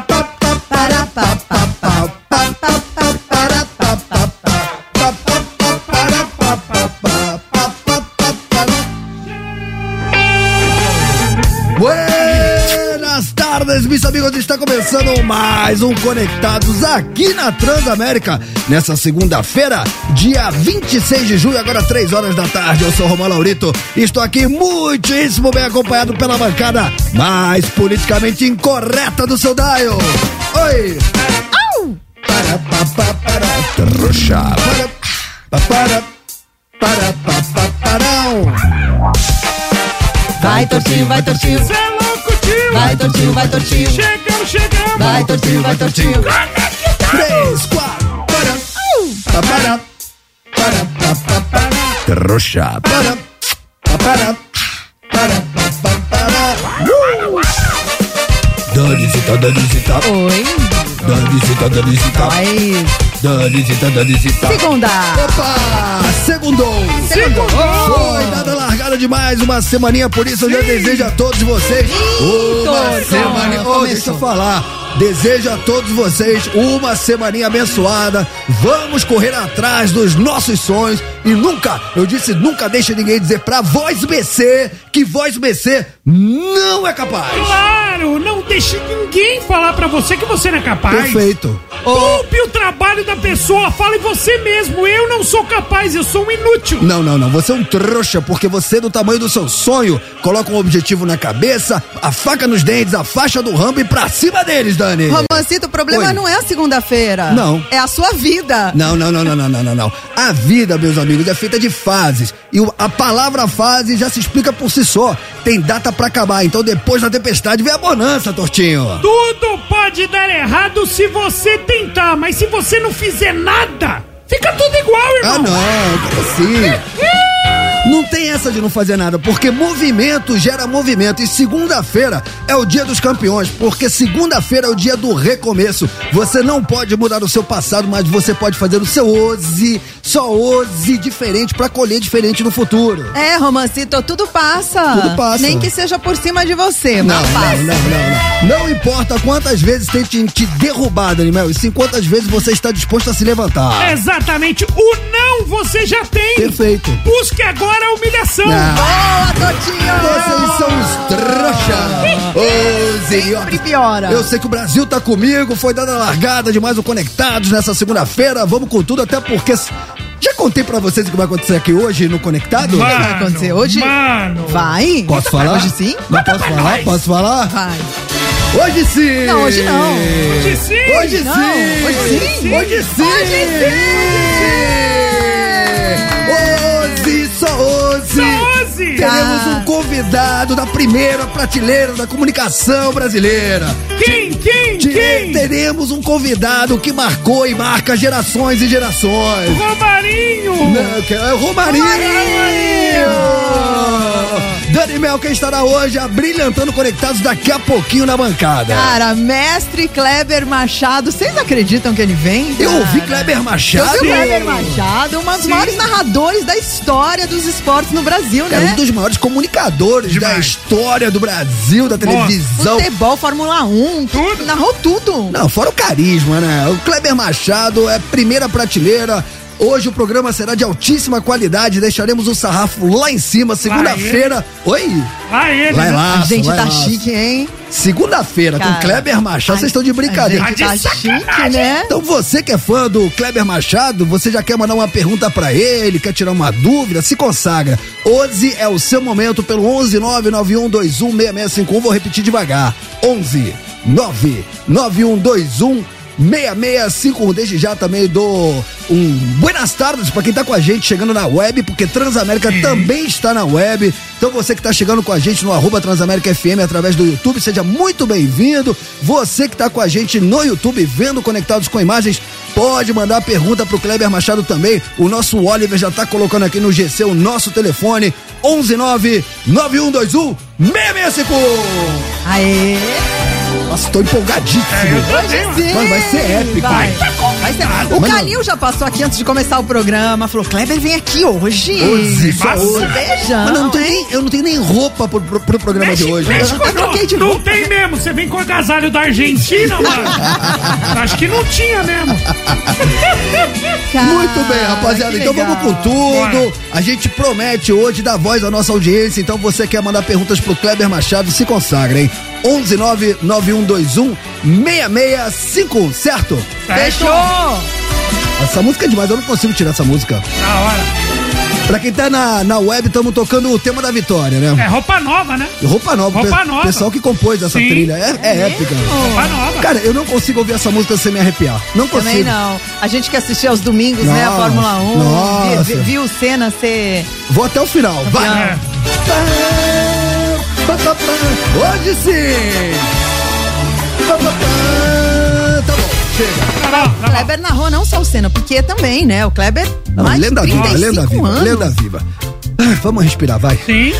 pa, pa, pa, pa, pa, Tardes, meus amigos. Está começando mais um Conectados aqui na Transamérica. Nessa segunda-feira, dia 26 de julho, agora 3 horas da tarde. Eu sou Romão Laurito e estou aqui muitíssimo bem acompanhado pela bancada mais politicamente incorreta do seu Dial. Oi! Para, pa, pa, para, trouxa. Para, pa, para, para, pa, pa, parão. Vai, tortinho, vai, tortinho. Cê é louco, tio! Vai, tortinho, vai, tortinho. Chegamos, chegamos! Vai, tortinho, vai, tortinho. Três, quatro, para, pa, para, para, pa, pa, para, trouxa, para, pa, para, para, pa, pa, para. Uh! Danisita, Danisita, Oi. Danisita, Danisita, Vai. Danisita, Danisita. Segunda. Opa! Segundou! Segundou. Foi dada largada de mais uma semaninha, por isso eu já desejo a todos vocês uma Torcão. semaninha. Oh, Começou. deixa eu falar. Desejo a todos vocês uma semaninha abençoada. Vamos correr atrás dos nossos sonhos e nunca, eu disse, nunca deixe ninguém dizer pra voz BC que voz BC não é capaz. Claro, não deixe ninguém falar pra você que você não é capaz. Perfeito. Poupe o trabalho da pessoa, fale você mesmo. Eu não sou capaz, eu sou um inútil. Não, não, não. Você é um trouxa, porque você, do tamanho do seu sonho, coloca um objetivo na cabeça, a faca nos dentes, a faixa do rambo e pra cima deles, Dani. Romancito, o problema Oi. não é a segunda-feira. Não. É a sua vida. Não, não, não, não, não, não, não, não. A vida, meus amigos, é feita de fases. E o- a palavra fase já se explica por si só. Tem data pra acabar. Então, depois da tempestade, vem a bonança, Tortinho. Tudo pode dar errado se você tentar, mas se você não fizer nada, fica tudo igual, irmão. Ah, não, como assim? Não tem essa de não fazer nada, porque movimento gera movimento. E segunda-feira é o dia dos campeões, porque segunda-feira é o dia do recomeço. Você não pode mudar o seu passado, mas você pode fazer o seu hoje, só hoje diferente pra colher diferente no futuro. É, Romancito, tudo passa. Tudo passa. Nem que seja por cima de você, Não, mas não, passa. não, não, não. Não importa quantas vezes tentem te derrubar, Daniel, e sim quantas vezes você está disposto a se levantar. Exatamente. O não você já tem. Perfeito. Busque agora a humilhação. Não. Boa, Totinho! Vocês são os trouxa! Ô, Sempre Zenhota. piora. Eu sei que o Brasil tá comigo, foi dada a largada de mais um Conectados nessa segunda-feira. Vamos com tudo, até porque. Já contei pra vocês o que vai acontecer aqui hoje no Conectado? Mano, vai acontecer hoje? Mano. Vai? Posso falar? Hoje sim? Não posso falar? nós. Posso falar? Vai. Hoje sim! Não, hoje não. Hoje sim. Hoje Não, sim! hoje sim. Hoje sim! Hoje, só hoje! Só hoje. Teremos um convidado da primeira prateleira da comunicação brasileira. Quem, quem, quem? Teremos um convidado que marcou e marca gerações e gerações. Romarinho. Não, que é o Romarinho! Dani Mel, quem estará hoje abrilhantando conectados daqui a pouquinho na bancada. Cara, mestre Kleber Machado, vocês acreditam que ele vem? Eu cara? ouvi Kleber Eu Machado. vi o Kleber Machado, um dos Sim. maiores narradores da história dos esportes no Brasil, É um né? dos maiores comunicadores da Demais. história do Brasil, da televisão. Futebol, Fórmula 1, Tudo. narrou tudo. Não, fora o carisma, né? O Kleber Machado é primeira prateleira. Hoje o programa será de altíssima qualidade. Deixaremos o sarrafo lá em cima, segunda-feira. Oi? Lá ele. Vai né? lá. A gente vai tá lá. chique, hein? Segunda-feira, com Kleber Machado. Vocês estão de brincadeira. A gente Tá tá de chique, né? Então você que é fã do Kleber Machado, você já quer mandar uma pergunta pra ele, quer tirar uma dúvida, se consagra. Hoje é o seu momento pelo 11 99121 6651. Vou repetir devagar. 11 99121 6651. Desde já também dou um buenas tardes pra quem tá com a gente chegando na web, porque Transamérica também está na web. Então você que tá chegando com a gente no arroba Transamérica FM através do YouTube, seja muito bem-vindo. Você que tá com a gente no YouTube vendo Conectados com Imagens, pode mandar pergunta pro Kleber Machado também. O nosso Oliver já tá colocando aqui no GC o nosso telefone 119 9121 665. Aê! Nossa, tô empolgadíssimo. É, eu Hoje sim. Mano, vai ser épico. Vai, vai ser. O Mano. Calil já passou aqui antes de começar o programa. Falou, Kleber vem aqui hoje. Hoje, só hoje. Beijão. Mano, eu não, tenho nem, eu não tenho nem roupa pro, pro- pro programa de hoje. Mexe Eu troquei de não, não roupa. tem mesmo. Você vem com agasalho da Argentina, mano. Acho que não tinha mesmo. Cara, Muito bem, rapaziada. Então vamos com tudo. Bora. A gente promete hoje dar voz à nossa audiência. Então você quer mandar perguntas pro Kleber Machado, se consagra, hein? 11 9121 6651, certo? Fechou. Essa música é demais, eu não consigo tirar essa música. Da hora. Pra quem tá na, na web, estamos tocando o tema da vitória, né? É roupa nova, né? E Roupa nova, Roupa pe- nova. pessoal que compôs essa Sim. trilha. É, é épica. Roupa nova. Cara, eu não consigo ouvir essa música sem me arrepiar. Não consigo. Também não. A gente que assistiu aos domingos, né? A Nossa, Fórmula 1. nossa. vi- vi- viu o Senna ser. Vou até o final. Vai. É. Hoje sim! Tá bom, chega. O. Kleber narrou não só o Senna, Piquet também, né? O Kleber, Não, mais lenda de viva, 35 lenda viva, anos. lenda viva. Ah, Vamos respirar, vai. Sim.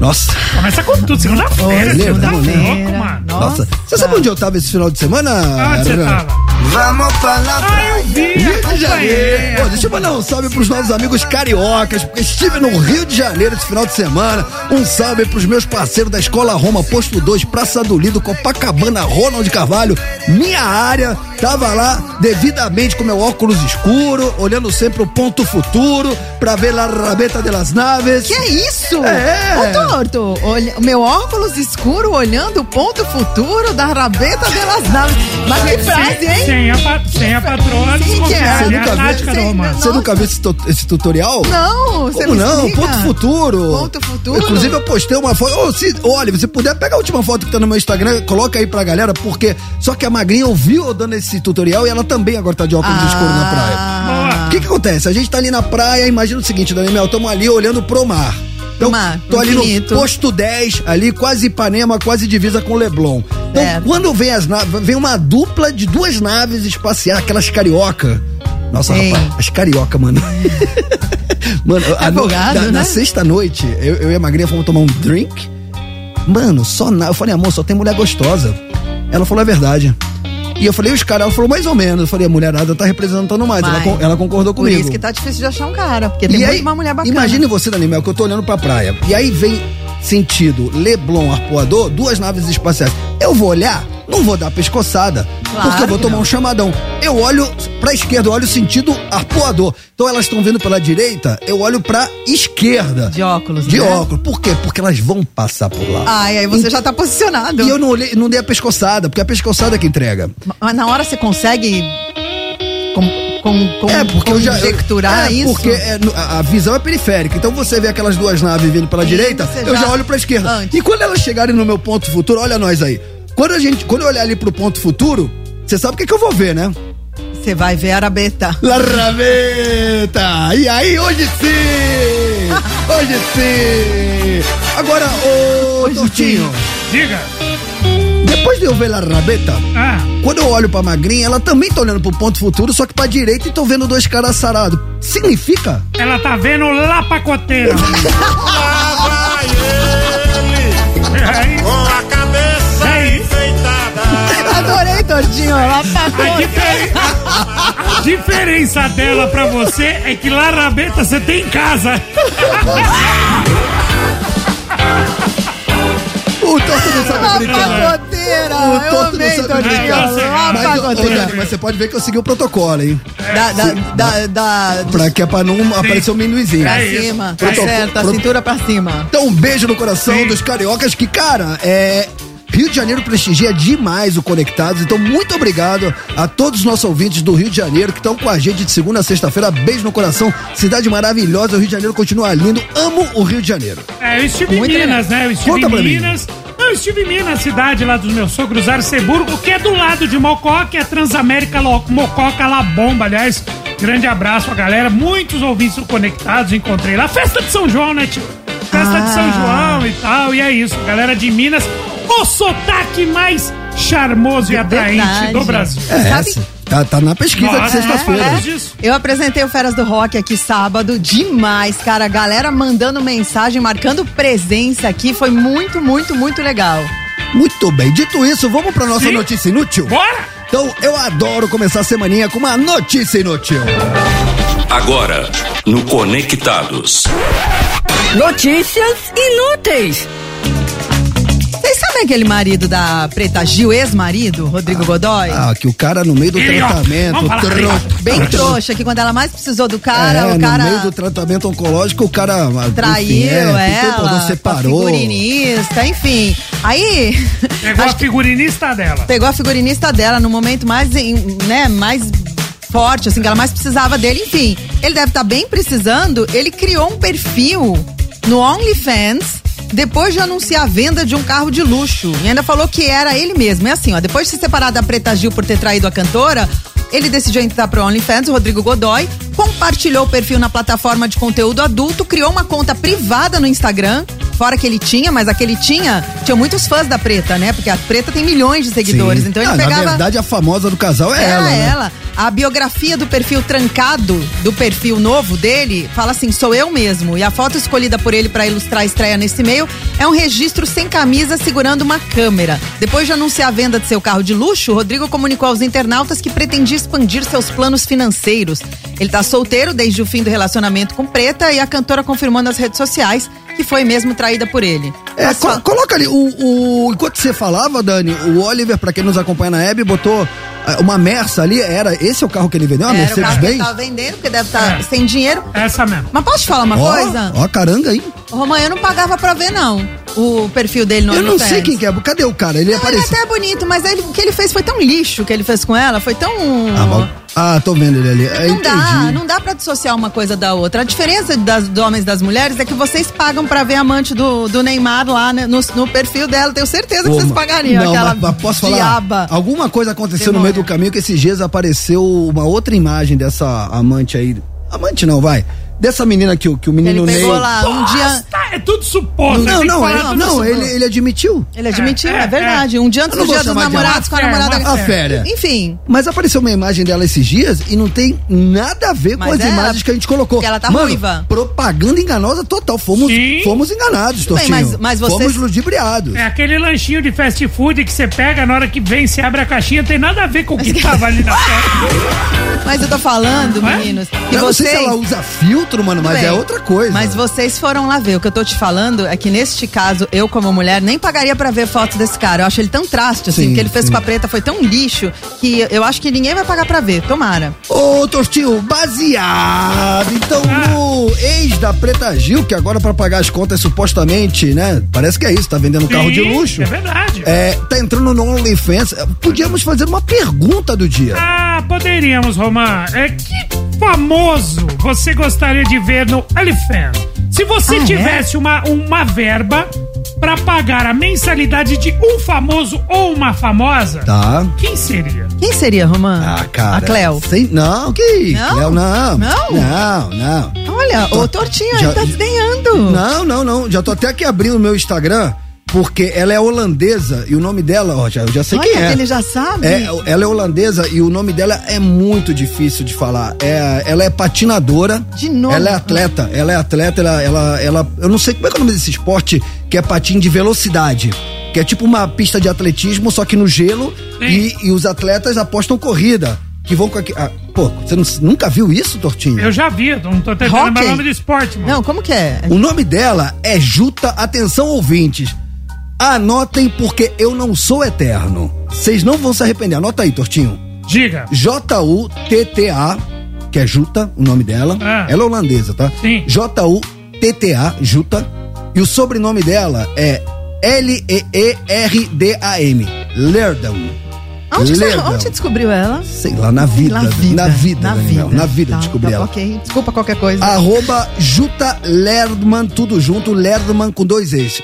Nossa. Começa com tudo. Segunda-feira. Segunda-feira. Nossa. Você sabe onde eu tava esse final de semana? Onde você tava? Vamos falar Ah, eu vi, Rio de. Janeiro. Pô, deixa eu mandar um salve pros nossos amigos cariocas, porque estive no Rio de Janeiro esse final de semana. Um salve pros meus parceiros da Escola Roma, Posto 2, Praça do Lido, Copacabana, Ronald Carvalho. Minha área, tava lá devidamente com meu óculos escuro, olhando sempre o ponto futuro pra ver a rabeta de las naves. Que isso? É. Ô, Torto, olha, meu óculos escuro olhando o ponto futuro da rabeta delas naves. Mas que frase, hein? Sem a, pa- sem a patroa Sim, desconfiada. que é. É Você a nunca viu? tática do Sim, romance. Você nunca viu esse, esse tutorial? Não, você Como não? explica. Ponto futuro. Ponto futuro? Inclusive, eu postei uma foto. Ô, se, olha, você puder pegar a última foto que tá no meu Instagram, coloca aí pra galera, porque. Só que a Magrinha ouviu eu dando esse tutorial e ela também agora tá de óculos Ah. escuros na praia. Boa. O que que acontece? A gente tá ali na praia, imagina o seguinte, Daniel, estamos ali olhando pro mar. Então, mar, tô ali infinito. no posto 10, ali quase Ipanema, quase divisa com Leblon. Então, É. quando vem as naves, vem uma dupla de duas naves espaciais, aquelas carioca. Nossa, Ei. rapaz, as carioca, mano. mano, a no- folgado, na, né? na sexta-noite, eu, eu e a Magrinha fomos tomar um drink. Mano, só na. Eu falei, amor, só tem mulher gostosa. Ela falou a verdade. E eu falei, os caras, ela falou mais ou menos. Eu falei, a mulherada tá representando mais. Ela, con- ela concordou Por comigo. isso que tá difícil de achar um cara, porque tem E muito aí, uma mulher bacana. Imagine você, Daniel, que eu tô olhando pra praia. E aí vem sentido Leblon, Arpoador, duas naves espaciais. Eu vou olhar, não vou dar pescoçada, Claro porque eu vou tomar não. um chamadão. Eu olho pra esquerda, eu olho sentido Arpoador. Então elas estão vindo pela direita, eu olho pra esquerda. De óculos, De né? óculos. Por quê? Porque elas vão passar por lá. Ai, aí você já tá posicionado. E eu não, olhei, não dei a pescoçada, porque é a pescoçada que entrega. Mas na hora você consegue com, com, com, É, porque eu já. conjecturar é, isso? Porque é, a visão é periférica. Então você vê aquelas duas naves vindo pela Sim, direita, eu já- já olho pra esquerda. Antes. E quando elas chegarem no meu ponto futuro, olha nós aí. Quando, a gente, quando eu olhar ali pro ponto futuro, você sabe o que, que eu vou ver, né? Você vai ver a arabeta. La Raveta! E aí, hoje sim! Hoje sim! Agora, ô Hoje Tortinho, Diga. depois de eu ver Rabeta, Ah, quando eu olho pra magrinha, ela também tá olhando pro ponto futuro, só que pra direita e tô vendo dois caras sarados. Significa? ela tá vendo lá pacoteira. Lá vai ele, É com a Adorei, Tortinho. Lá pra A, diferen- a diferença dela pra você é que lá na Beta você tem em casa. O Torto não sabe brincar. pagoteira. O Eu Torto amei, não sabe Tortinho. brincar. Lá Mas, ô, mas você pode ver que eu segui o protocolo, hein? Da, da, da, da, Pra que é pra não aparecer o minuzinho. pra É isso. cima. Tá certo, a Pro- cintura pra cima. Então, um beijo no coração Sim. dos cariocas que, cara, é. Rio de Janeiro prestigia demais o Conectados, então muito obrigado a todos os nossos ouvintes do Rio de Janeiro que estão com a gente de segunda a sexta-feira. Beijo no coração, cidade maravilhosa, o Rio de Janeiro continua lindo. Amo o Rio de Janeiro. É, eu estive Muito em Minas, né? Eu estive Conta em. Minas. Eu estive em Minas, cidade lá dos meus sogros, Arceburgo, que é do lado de Mocó, que é Transamérica Mococa La Bomba. Aliás, grande abraço a galera. Muitos ouvintes conectados, encontrei lá. Festa de São João, né, tio? Festa de São Ah. João e tal. E é isso, galera de Minas. O sotaque mais charmoso e atraente Verdade. do Brasil. É Sabe- essa. Tá, tá na pesquisa Nossa, de sexta-feira. é? disso. Eu apresentei o Feras do Rock aqui sábado, demais, cara. A galera mandando mensagem, marcando presença aqui, foi muito, muito, muito legal. Muito bem, dito isso, vamos pra nossa Sim. notícia inútil? Bora! Então, eu adoro começar a semaninha com uma notícia inútil. Agora, no Conectados. Notícias inúteis. Sabem aquele marido da Preta Gil, ex-marido, Rodrigo Godoy? Ah, que o cara no meio do tratamento, tro- Bem trouxa, que quando ela mais precisou do cara, é, o cara no meio do tratamento oncológico, o cara enfim, traiu é, por- ela, separou. figurinista, enfim. Aí, Pegou a figurinista dela. pegou a figurinista dela no momento mais, né, mais forte, assim, que ela mais precisava dele. Enfim, ele deve estar bem precisando. Ele criou um perfil no OnlyFans depois de anunciar a venda de um carro de luxo. E ainda falou que era ele mesmo. É assim, ó, depois de se separar da Preta Gil por ter traído a cantora, ele decidiu entrar pro OnlyFans, o Rodrigo Godoy, compartilhou o perfil na plataforma de conteúdo adulto, criou uma conta privada no Instagram, fora que ele tinha, mas aquele tinha, tinha muitos fãs da Preta, né? Porque a Preta tem milhões de seguidores, Sim. então ele Ah, pegava... Na verdade, a famosa do casal é, É ela, né? ela. A biografia do perfil trancado, do perfil novo dele, fala assim: sou eu mesmo. E a foto escolhida por ele para ilustrar a estreia nesse e-mail é um registro sem camisa segurando uma câmera. Depois de anunciar a venda de seu carro de luxo, Rodrigo comunicou aos internautas que pretendia expandir seus planos financeiros. Ele tá solteiro desde o fim do relacionamento com Preta e a cantora confirmou nas redes sociais que foi mesmo traída por ele. É, co- coloca ali, o, o- enquanto você falava, Dani, o Oliver, pra quem nos acompanha na Hebe, botou ah, uma Mersa ali, era, esse é o carro que ele vendeu, uma que ele Mercedes-Benz? tava vendendo, porque deve estar É. sem dinheiro. Essa mesmo. Mas posso te falar uma Ó, coisa? ó, caranga aí. O Roman, eu não pagava pra ver, não. O perfil dele no Eu não sei quem que é, cadê o cara? Ele Não, ele apareceu. até é bonito, mas ele- o que ele fez foi tão lixo que ele fez com ela, foi tão. Ah, mas- ah, tô vendo ele ali. É, Não dá, entendi. não dá pra dissociar uma coisa da outra. A diferença das, dos homens e das mulheres é que vocês pagam pra ver a amante do, do Neymar lá né, no, no perfil dela. Tenho certeza que Ô, vocês pagariam não, aquela mas- mas posso falar? diaba. Alguma coisa aconteceu no Demônia. meio do caminho que esses dias apareceu uma outra imagem dessa amante aí. Amante não, vai. Dessa menina que, o- que o menino Ele pegou Ney. lá um dia. É tudo suposto. Não, não, não, suposto. ele, ele admitiu. Ele admitiu, É, é, é, verdade. Um dia antes Eu não do dia dos namorados com a namorada. uma A férias. Enfim. Mas apareceu uma imagem dela esses dias e não tem nada a ver com Mas as é, imagens que a gente colocou. porque ela tá Mano, ruiva. Propaganda enganosa total. Fomos, Sim. fomos enganados, Tudo bem, Tortinho. mas- mas vocês- Fomos ludibriados. É aquele lanchinho de fast food que você pega na hora que vem, você abre a caixinha, tem nada a ver com o que tava ali na foto. Mas eu tô falando, meninos, que Eu não sei vocês. se ela usa filtro, mano, mas é outra coisa. Mas vocês foram lá ver. O que eu tô te falando é que neste caso, eu como mulher, nem pagaria pra ver fotos desse cara. Eu acho ele tão traste, assim, Sim, o que ele fez sim. com a preta foi tão lixo que eu acho que ninguém vai pagar pra ver. Tomara. Ô, Tostinho, baseado. Então, Ah. no ex da Preta Gil, que agora pra pagar as contas supostamente, né? Parece que é isso, tá vendendo um carro de Sim, luxo. É verdade. É, tá entrando no OnlyFans. Podíamos fazer uma pergunta do dia. Ah, poderíamos, Romã. É que famoso você gostaria de ver no OnlyFans? Se você Ah, é? tivesse uma, uma verba pra pagar a mensalidade de um famoso ou uma famosa, Tá. quem seria? Quem seria, Romã? Ah, cara. A Cleo. Sem, não, que isso? Não? Cleo, não. Não? Não, não. Olha, o Tortinho Já- aí tá desdenhando. Não, não, não. Já tô até aqui abrindo o meu Instagram, porque ela é holandesa e o nome dela, ó, já, eu já sei Olha, quem é. ele já sabe. É, ela é holandesa e o nome dela é muito difícil de falar. É, ela é patinadora. De novo? Ela é atleta. Ela é atleta, ela, ela, ela. Eu não sei como é que é o nome desse esporte, que é patim de velocidade. Que é tipo uma pista de atletismo, só que no gelo. E, e os atletas apostam corrida. Que vão com aqui. Ah, pô, você não- nunca viu isso, Tortinho? Eu já vi, eu não tô tentando lembrar o nome do esporte, mano. Não, como que é? O nome dela é Juta. Atenção, ouvintes. Anotem porque eu não sou eterno. Vocês não vão se arrepender. Anota aí, Tortinho. Diga. J-U-T-T-A, que é Juta, o nome dela. Ah. Ela é holandesa, tá? Sim. J-U-T-T-A, Juta. E o sobrenome dela é L-E-E-R-D-A-M. Lerdam. Onde, você, onde você descobriu ela? Sei lá, na vida. Na vida. Na vida, Na vida. Na vida Tá, descobri tá, ela. Ok, desculpa qualquer coisa. Arroba Juta Lerdman, tudo junto, Lerdman com dois E's.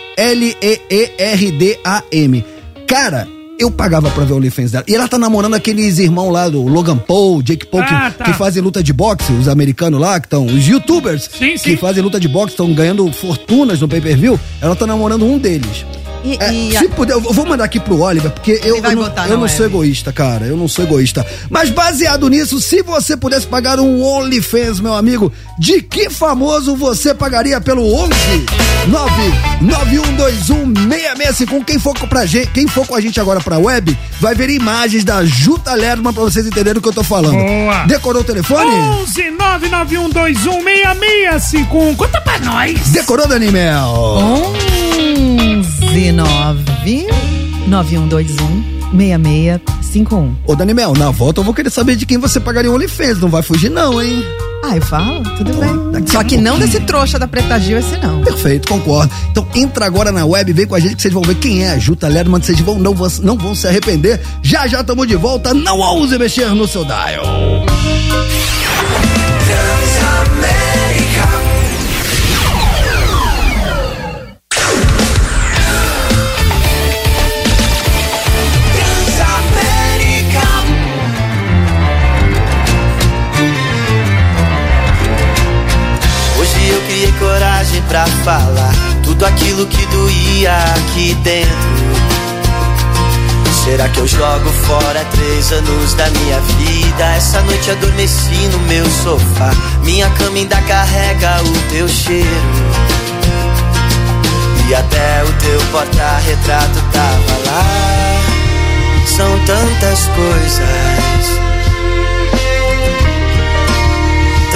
L-E-E-R-D-A-M. Cara, eu pagava pra ver o OnlyFans dela. E ela tá namorando aqueles irmãos lá do Logan Paul, Jake Paul, que, Ah, tá. que fazem luta de boxe, os americanos lá, que estão, os youtubers Sim, sim. que fazem luta de boxe, estão ganhando fortunas no pay-per-view. Ela tá namorando um deles. E, É, e a- se puder, eu vou mandar aqui pro Oliver, porque eu, vai eu não, botar eu não sou egoísta, cara. Eu não sou egoísta. Mas baseado nisso, se você pudesse pagar um OnlyFans, meu amigo, de que famoso você pagaria pelo 11? 991216651. Quem for com pra gente, quem for com a gente agora pra web, vai ver imagens da Juta Lerman pra vocês entenderem o que eu tô falando. Boa. Decorou o telefone? 11 991216651. Conta pra nós. Decorou, Danimel? 11 9 9121 6651. Ô, Danimel, na volta eu vou querer saber de quem você pagaria o OnlyFans. Não vai fugir, não, hein? Ah, eu falo? Tudo bem. Só que não desse trouxa da Preta Gil, esse não. Perfeito, concordo. Então entra agora na web, vem com a gente que vocês vão ver quem é a Juta Lerman, vocês vão, não, não vão se arrepender. Já já estamos de volta, não ouse mexer no seu dial. Pra falar tudo aquilo que doía aqui dentro. Será que eu jogo fora três anos da minha vida? Essa noite adormeci no meu sofá. Minha cama ainda carrega o teu cheiro. E até o teu porta-retrato tava lá. São tantas coisas.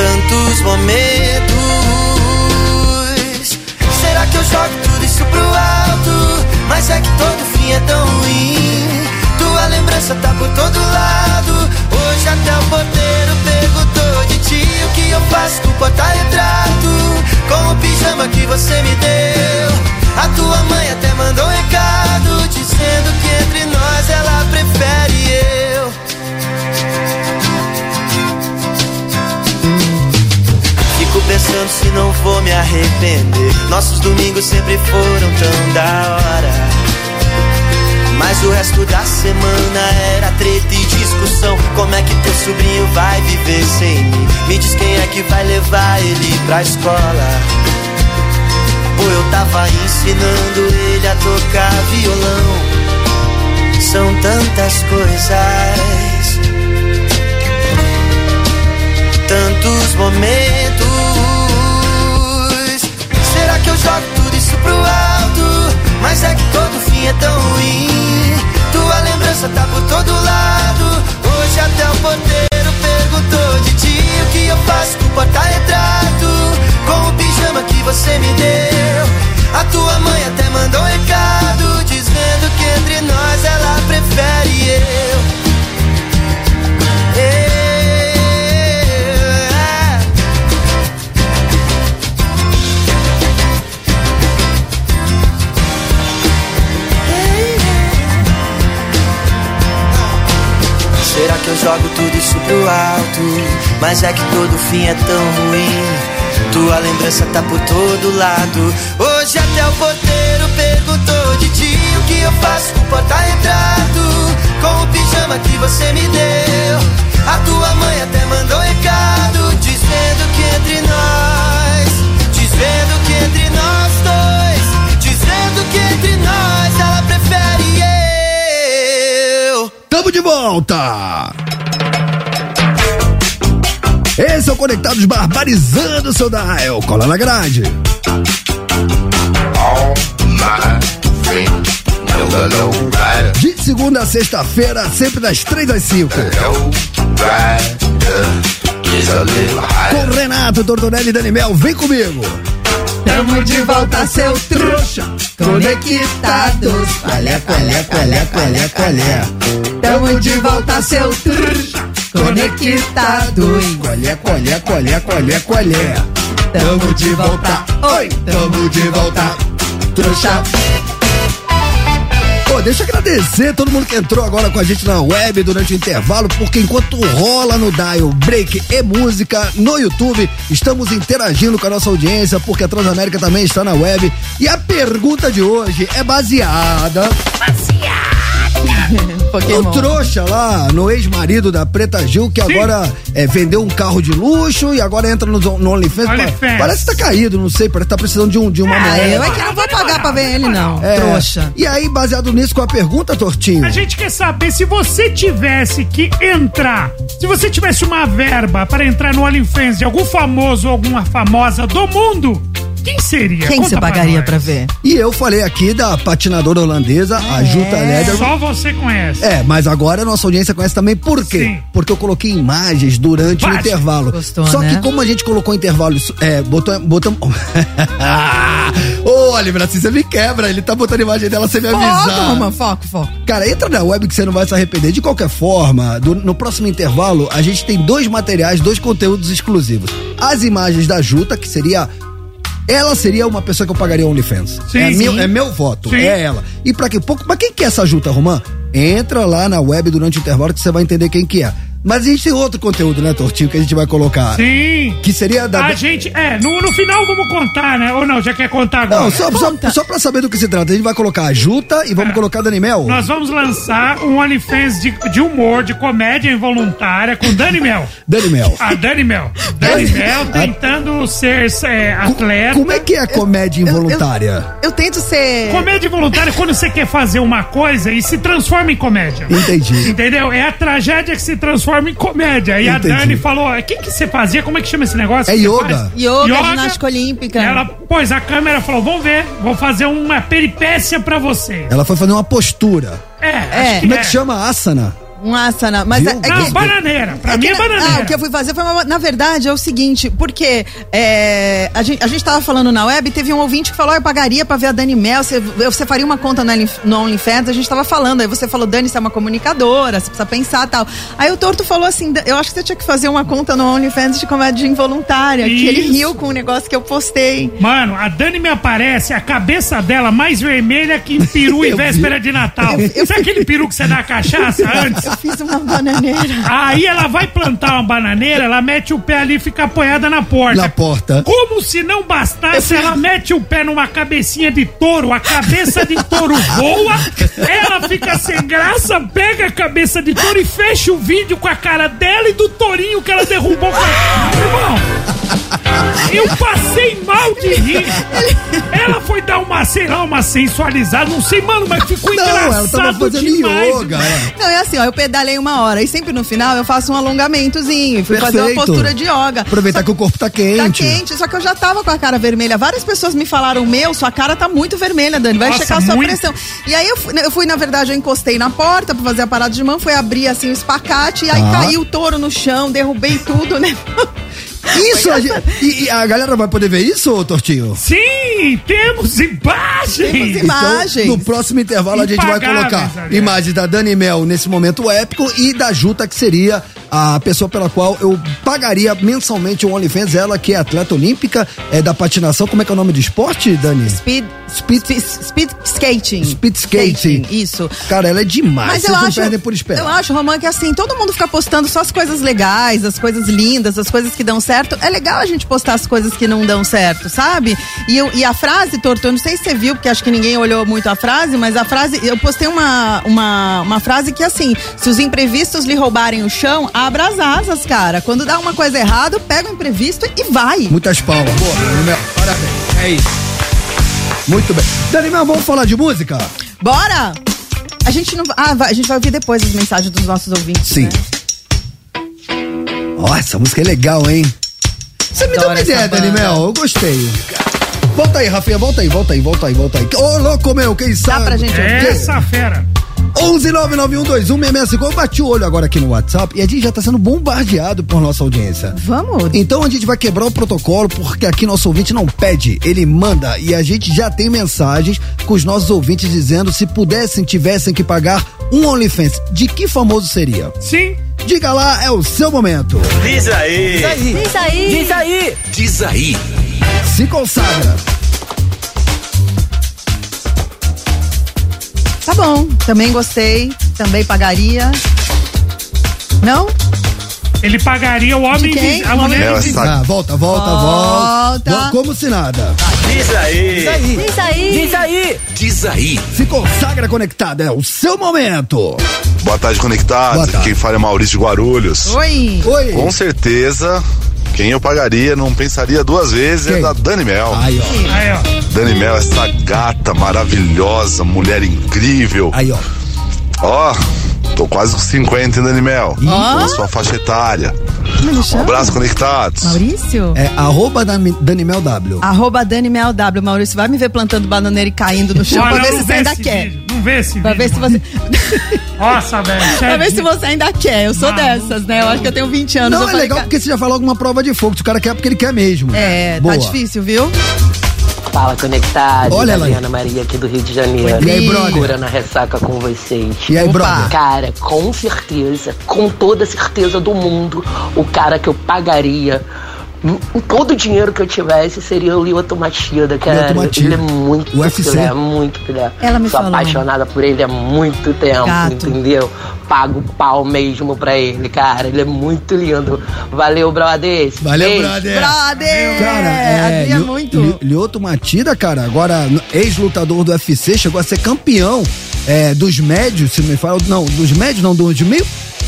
tantos momentos. Será que eu jogo tudo isso pro alto? Mas é que todo fim é tão ruim. Tua lembrança tá por todo lado. Hoje até o porteiro perguntou de ti o que eu faço com porta-retrato. Com o pijama que você me deu. A tua mãe até mandou um recado dizendo que entre nós ela prefere eu. Fico pensando se não vou me arrepender. Nossos domingos sempre foram tão da hora. Mas o resto da semana era treta e discussão. Como é que teu sobrinho vai viver sem mim? Me diz quem é que vai levar ele pra escola. Pô, eu tava ensinando ele a tocar violão. São tantas coisas tantos momentos. Que eu jogo tudo isso pro alto? Mas é que todo fim é tão ruim. Tua lembrança tá por todo lado. Hoje até o porteiro perguntou de ti o que eu faço com o porta-retrato. Com o pijama que você me deu. A tua mãe até mandou um recado dizendo que entre nós ela prefere. Eu. Será que eu jogo tudo isso pro alto? Mas é que todo fim é tão ruim. Tua lembrança tá por todo lado. Hoje até o porteiro perguntou de ti o que eu faço com o porta-retrato. Com o pijama que você me deu. A tua mãe até mandou recado dizendo que entre nós, volta! Esse é o Conectados Barbarizando seu dial. Cola na grade. De segunda a sexta-feira, sempre das três às cinco. Com Renato Tortorelli e Danimel, vem comigo. Tamo de volta, seu trouxa. Conectados. Qualé, qualé, qualé, qualé, qualé. Tamo de volta, seu trouxa. Conectados. Qualé, qualé, qualé, qualé, qualé. Tamo de volta. Oi, tamo de volta. Trouxa. Deixa eu agradecer todo mundo que entrou agora com a gente na web durante o intervalo, porque enquanto rola no Dial Break e música no YouTube, estamos interagindo com a nossa audiência, porque a Transamérica também está na web. E a pergunta de hoje é baseada no Pokémon. trouxa lá, no ex-marido da Preta Gil, que Sim. agora é, vendeu um carro de luxo e agora entra no, no OnlyFans. OnlyFans. Parece que tá caído, não sei, parece que tá precisando de, um, de uma Ah, mulher. eu é que não vou pagar pra ver ele, não. É. Trouxa. E aí, baseado nisso, com a pergunta, Tortinho? A gente quer saber se você tivesse que entrar, se você tivesse uma verba para entrar no OnlyFans de algum famoso ou alguma famosa do mundo, Quem seria? Quem Conta você pagaria pra ver? E eu falei aqui da patinadora holandesa, a Juta Leder. Só você conhece. É, mas agora a nossa audiência conhece também por quê? Sim. Porque eu coloquei imagens durante o Imagem. intervalo. Gostou, Só né? que como a gente colocou intervalo, isso- é, botou, botou... Ô, Oliver, assim você me quebra, ele tá botando imagem dela sem me avisar. Foco, Romã, foco, foco. Cara, entra na web que você não vai se arrepender. De qualquer forma, do- no próximo intervalo, a gente tem dois materiais, dois conteúdos exclusivos. As imagens da Juta, que seria. Ela seria uma pessoa que eu pagaria OnlyFans. Sim, é, sim. Meu, é meu voto, Sim. é ela. E pra quê? Pouco, pra quem que é essa Juta, Romã? Entra lá na web durante o intervalo que você vai entender quem que é. Mas a gente tem outro conteúdo, né, Tortinho, que a gente vai colocar. Sim. Que seria da. A gente, é, no, no final vamos contar, né? Ou não, já quer contar agora? Não, só, só, só pra saber do que se trata. A gente vai colocar a Juta e vamos É. colocar a Dani Mel. Nós vamos lançar um OnlyFans de, de humor, de comédia involuntária com Dani Mel. Dani Mel. A Dani Mel. Dani Mel tentando ser é, atleta. Como é que é a comédia involuntária? Eu tento ser. Comédia involuntária é quando você quer fazer uma coisa e se transforma em comédia. Entendi. Entendeu? É a tragédia que se transforma em comédia. E a Entendi. Dani falou: o que, que você fazia? Como é que chama esse negócio? É yoga. faz? Yoga, ginástica olímpica. Ela pôs a câmera e falou: vamos ver, vou fazer uma peripécia pra você. Ela foi fazer uma postura. É, É. acho Como é que chama asana? Um asana. Mas é, é Não, que. bananeira. Pra É mim que é na- bananeira. Ah, o que eu fui fazer foi uma. Na verdade, é o seguinte, porque é, a, gente, a gente tava falando na web, teve um ouvinte que falou: "Ah, eu pagaria pra ver a Dani Mel, você, você faria uma conta no, Only- no OnlyFans, a gente tava falando, aí você falou, Dani, você é uma comunicadora, você precisa pensar tal. Aí o Torto falou assim: eu acho que você tinha que fazer uma conta no OnlyFans de comédia involuntária, que ele Isso. riu com o negócio que eu postei. Mano, a Dani me aparece, a cabeça dela mais vermelha que peru em Eu vi. véspera de Natal. Sabe aquele peru que você dá cachaça antes? Eu fiz uma bananeira. Aí ela vai plantar uma bananeira, ela mete o pé ali e fica apoiada na porta. Na porta. Como se não bastasse, ela mete o pé numa cabecinha de touro, a cabeça de touro voa, ela fica sem graça, pega a cabeça de touro e fecha o vídeo com a cara dela e do tourinho que ela derrubou. Irmão, eu passei mal de rir. Ela foi dar uma, sei lá, uma sensualizada, não sei, mano, mas ficou Não, ela tava engraçado fazendo demais. yoga. é. Não, é assim, ó, eu pedalei uma hora e sempre no final eu faço um alongamentozinho. Fui fazer uma Perfeito. postura de yoga. Aproveitar que o corpo tá quente. Tá quente, só que eu já tava com a cara vermelha. Várias pessoas me falaram, meu, sua cara tá muito vermelha, Dani, vai Nossa, checar a sua muito. pressão. E aí eu fui, eu fui, na verdade, eu encostei na porta pra fazer a parada de mão, foi abrir assim o espacate, e aí Ah. caiu o touro no chão, derrubei tudo, né? Isso, a gente, e, e a galera vai poder ver isso, Tortinho? Sim, temos imagem. Temos imagens. Então, no próximo intervalo a gente vai colocar aliás. imagens da Dani Mel nesse momento épico e da Juta, que seria a pessoa pela qual eu pagaria mensalmente o OnlyFans, ela que é atleta olímpica, é da patinação, como é que é o nome do esporte, Dani? Speed, Speed- speed, speed skating. Speed skating. Isso. Cara, ela é demais, Mas vocês eu não acho, perdem por esperar. eu acho, Romã, que assim, todo mundo fica postando só as coisas legais, as coisas lindas, as coisas que dão certo. É legal a gente postar as coisas que não dão certo, sabe? E, eu, e a frase, Torto, eu não sei se você viu, porque acho que ninguém olhou muito a frase, mas a frase, eu postei uma, uma, uma frase que assim, se os imprevistos lhe roubarem o chão, abra as asas, cara. Quando dá uma coisa errada, pega o imprevisto e vai. Muitas palmas. Boa, Mel, parabéns. É isso. Muito bem. Dani Mel, vamos falar de música? Bora! A gente não. Ah, vai- a gente vai ouvir depois as mensagens dos nossos ouvintes. Sim. né? Ó, essa música é legal, hein? Você me deu Adoro uma ideia, Dani. Mel, eu gostei. Volta aí, Rafinha, volta aí, volta aí, volta aí, volta aí. Ô, louco meu, quem sabe? pra gente ouvir? Essa fera. 11991216655. Eu bati o olho agora aqui no WhatsApp e a gente já tá sendo bombardeado por nossa audiência. Vamos? Então a gente vai quebrar o protocolo porque aqui nosso ouvinte não pede, ele manda e a gente já tem mensagens com os nossos ouvintes dizendo se pudessem, tivessem que pagar um OnlyFans, de que famoso seria? Sim. Diga lá, é o seu momento. Diz aí. Diz aí. Diz aí. Diz aí. Se consagra. Tá bom, também gostei, também pagaria. Não? Ele pagaria o homem De. A mulher invisível. Ah, volta, volta, Volta. volta. Como se nada. Diz aí. Diz aí. Diz aí. Diz aí. Diz aí. Se consagra conectada, é o seu momento. Boa tarde, conectados. Boa tarde. Quem fala é Maurício de Guarulhos. Oi. Oi. Com certeza, quem eu pagaria, não pensaria duas vezes, Quem? é da Dani Mel. Aí, ó. Aí, ó. Dani Mel, essa gata maravilhosa, mulher incrível. Aí, ó. Ó, Tô quase com 50 ainda, Animel. Na sua faixa etária. Um abraço, conectados. Maurício? É arroba Dani- Danimel W. Arroba Dani Mel W. Maurício, vai me ver plantando bananeira e caindo no chão Olha, pra ver se você ainda quer. vídeo, Não vê esse Pra vídeo. ver se mano. você. Nossa, velho. pra ver se você ainda quer. Eu sou Não. dessas, né? Eu acho que eu tenho 20 anos. Não, eu é falei, legal porque você já falou alguma prova de fogo. Se o cara quer, é porque ele quer mesmo. É, Boa. tá difícil, viu? Fala conectado, Olha. Adriana Maria aqui do Rio de Janeiro. E aí, brother? Cura na ressaca com vocês. E aí, Opa. brother? Cara, com certeza, com toda certeza do mundo, o cara que eu pagaria todo o dinheiro que eu tivesse seria o Lioto Machida, cara. Lyoto Machida. Ele é muito UFC. filé, muito filé. Ela me Sou falou. apaixonada por ele há muito tempo, Gato. entendeu? Pago pau mesmo pra ele, cara. Ele é muito lindo. Valeu, brother. Valeu, Beijo. brother. Brother! Cara, é, Lio- muito. Li- Lioto Matida, cara, agora ex-lutador do UFC, chegou a ser campeão é, dos médios, se não me fala, não, dos médios não, dos meio,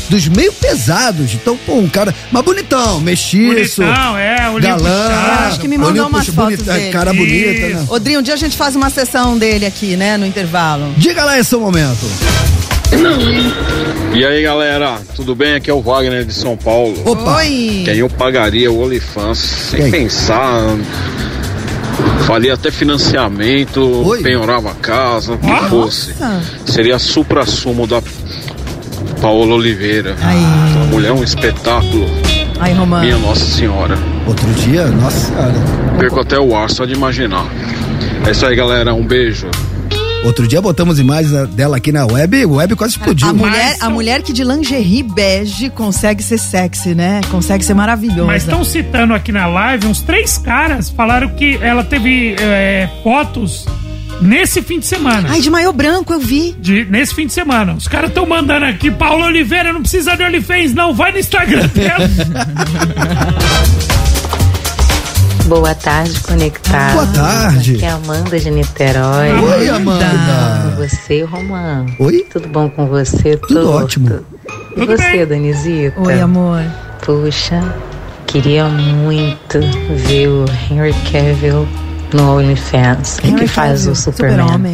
dos meio pesados. Então, pô, um cara, mas bonitão, mexiço, Bonitão, é, galã. Acho que me mandou umas fotos bonita- dele. Cara bonita, né? Odrinho, um dia a gente faz uma sessão dele aqui, né? No intervalo. Diga lá esse momento. E aí galera, tudo bem? Aqui é o Wagner de São Paulo. Opa. Oi! Quem eu pagaria o OnlyFans sem Quem? pensar, faria até financiamento, Oi. penhorava a casa, o que Nossa. fosse. Seria supra-sumo da Paola Oliveira. Aí. A mulher é um espetáculo, Aí, Romano. minha Nossa Senhora. Outro dia, nossa senhora. Perco até o ar só de imaginar. É isso aí galera, um beijo. Outro dia botamos imagens dela aqui na web, o web quase explodiu. A mulher, Mas a mulher que de lingerie bege consegue ser sexy, né? Consegue ser maravilhosa. Mas estão citando aqui na live, uns três caras falaram que ela teve é, fotos nesse fim de semana. Ai, de maiô branco, eu vi. De- nesse fim de semana. Os caras estão mandando aqui, Paulo Oliveira, não precisa de OnlyFans, não. Vai no Instagram dela. Boa tarde, conectado. Boa tarde. Aqui é a Amanda de Niterói. Oi, Com Amanda. você, Romã. Oi? Tudo bom com você? Tudo ótimo. E Tudo você. Danizita? Oi, amor. Puxa, queria muito ver o Henry Cavill no OnlyFans. Henry que faz o Superman? Super-Homem.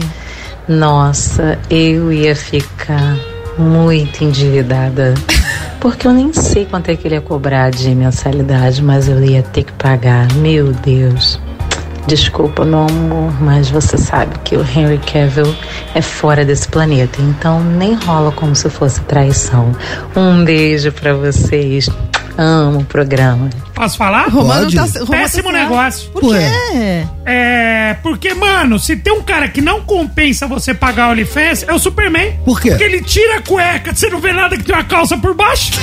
Nossa, eu ia ficar muito endividada. Porque eu nem sei quanto é que ele ia cobrar de mensalidade, mas eu ia ter que pagar. Meu Deus. Desculpa, meu amor, mas você sabe que o Henry Cavill é fora desse planeta, então nem rola como se fosse traição. Um beijo pra vocês. Amo o programa. Posso falar? Romano Pode. tá. Romano Péssimo tá- negócio. Por quê? É. Porque, mano, se tem um cara que não compensa você pagar o OnlyFans, é o Superman. Por quê? Porque ele tira a cueca, você não vê nada que tem uma calça por baixo.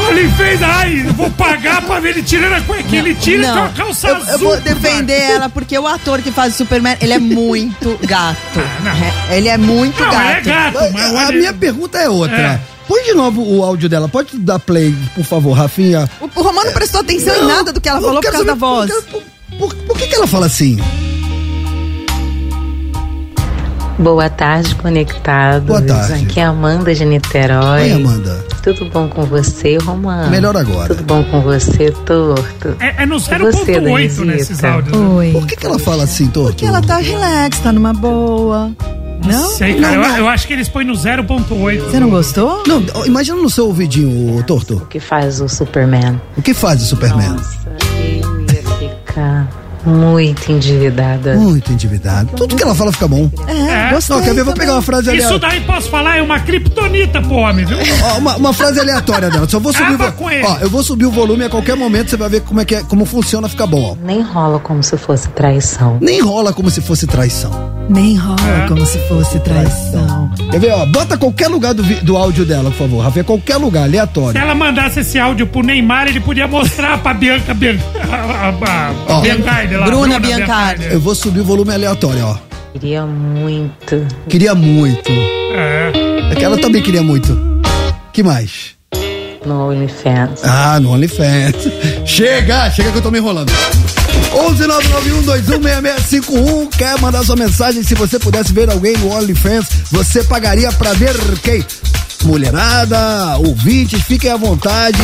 O OnlyFans, ai, eu vou pagar pra ver ele tirando a cueca. Ele tira com Não, a calça eu, azul. eu vou defender baixo. ela porque o ator que faz o Superman, ele é muito gato. não. É, Ele é muito Não, gato. ele é gato, Mas mas a minha pergunta é outra. É. Põe de novo o áudio dela. Pode dar play, por favor, Rafinha. O, o Romano prestou atenção em nada do que ela falou por causa da saber voz. Por, por- por que, que ela fala assim? Boa tarde, conectados. Boa tarde. Aqui é a Amanda de Niterói. Oi, Amanda. Tudo bom com você, Romano? Melhor agora. Tudo bom com você, Torto? É, é no você, 0.8 nesses áudios. né? Oi. Por que, que ela fala assim, Torto? Porque ela tá relax, tá numa boa. Não? Sei, cara. eu, eu acho que eles põem no 0.8. Você não gostou? Não, imagina no seu ouvidinho, ô, Torto. O que faz o Superman? O que faz o Superman? Nossa, eu ia ficar muito endividada. Muito endividado. Tudo que ela fala fica bom. É, É. Não, quer ver? Vou pegar uma frase Isso aleatória. daí, posso falar, é uma criptonita pro homem, viu? Ó, uma, uma frase aleatória dela. Só vou subir. o Acaba ele. Ó, eu vou subir o volume a qualquer momento. Você vai ver como é que é, como funciona, fica bom. Ó. Nem rola como se fosse traição. Nem rola como se fosse traição. Nem rola É. como se fosse traição. Quer ver? Ó, bota qualquer lugar do, vi- do áudio dela, por favor, Rafael. Qualquer lugar, Se aleatório. ela mandasse esse áudio pro Neymar, ele podia mostrar pra Bianca Bian... a, a, a, Ó. a Biancardi lá. Bruna Biancardi. Eu vou subir o volume aleatório, ó. Queria muito. Queria muito. É. Aquela também queria muito. Que mais? No OnlyFans. Ah, no OnlyFans. Chega, chega que eu tô me enrolando. 11991216651 Quer mandar sua mensagem? Se você pudesse ver alguém no OnlyFans, você pagaria pra ver quem? Mulherada, ouvintes, fiquem à vontade.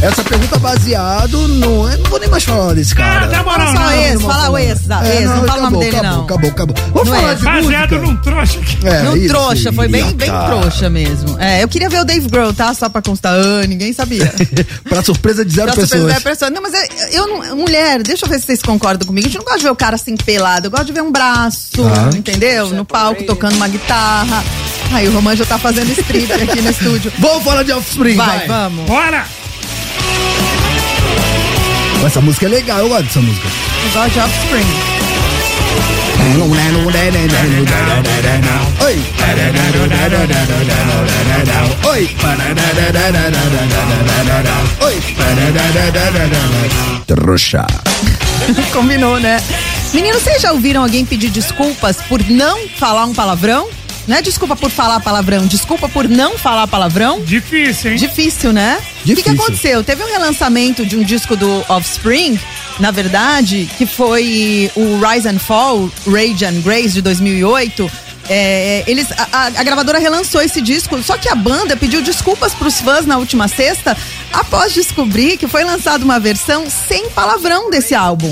Essa pergunta baseado no. Eu não vou nem mais falar desse cara. Ah, dá moral, Fala só não, esse, não vou fala o falar. ex, ah, É, ex, não fala o nome dele, acabou, não. Acabou, acabou. Vamos Não falar é. de Baseado música. num trouxa. É, Num isso, trouxa, foi bem, bem tá. trouxa mesmo. É, eu queria ver o Dave Grohl, tá? Só pra constar. Ah, ninguém sabia. pra surpresa de zero Pra surpresa pessoas. da pessoa. Não, mas é- eu não. Mulher, deixa eu ver se vocês concordam comigo. A gente não gosta de ver o cara assim pelado. Eu gosto de ver um braço, Ah. entendeu? No palco tocando uma guitarra. Aí o Roman já tá fazendo strip aqui no estúdio. Vamos falar de Offspring, Vai, vai. vamos. Bora! Essa música é legal, eu gosto dessa música. Eu gosto de Offspring. Oi. Oi. Oi. Trouxa. Combinou, né? Meninos, vocês já ouviram alguém pedir desculpas por não falar um palavrão? Não é desculpa por falar palavrão, desculpa por não falar palavrão? Difícil, hein? Difícil, né? O que, que aconteceu? Teve um relançamento de um disco do Offspring, na verdade, que foi o Rise and Fall, Rage and Grace, de 2008. É, eles, a, a- gravadora relançou esse disco, só que a banda pediu desculpas pros fãs na última sexta, após descobrir que foi lançada uma versão sem palavrão desse álbum.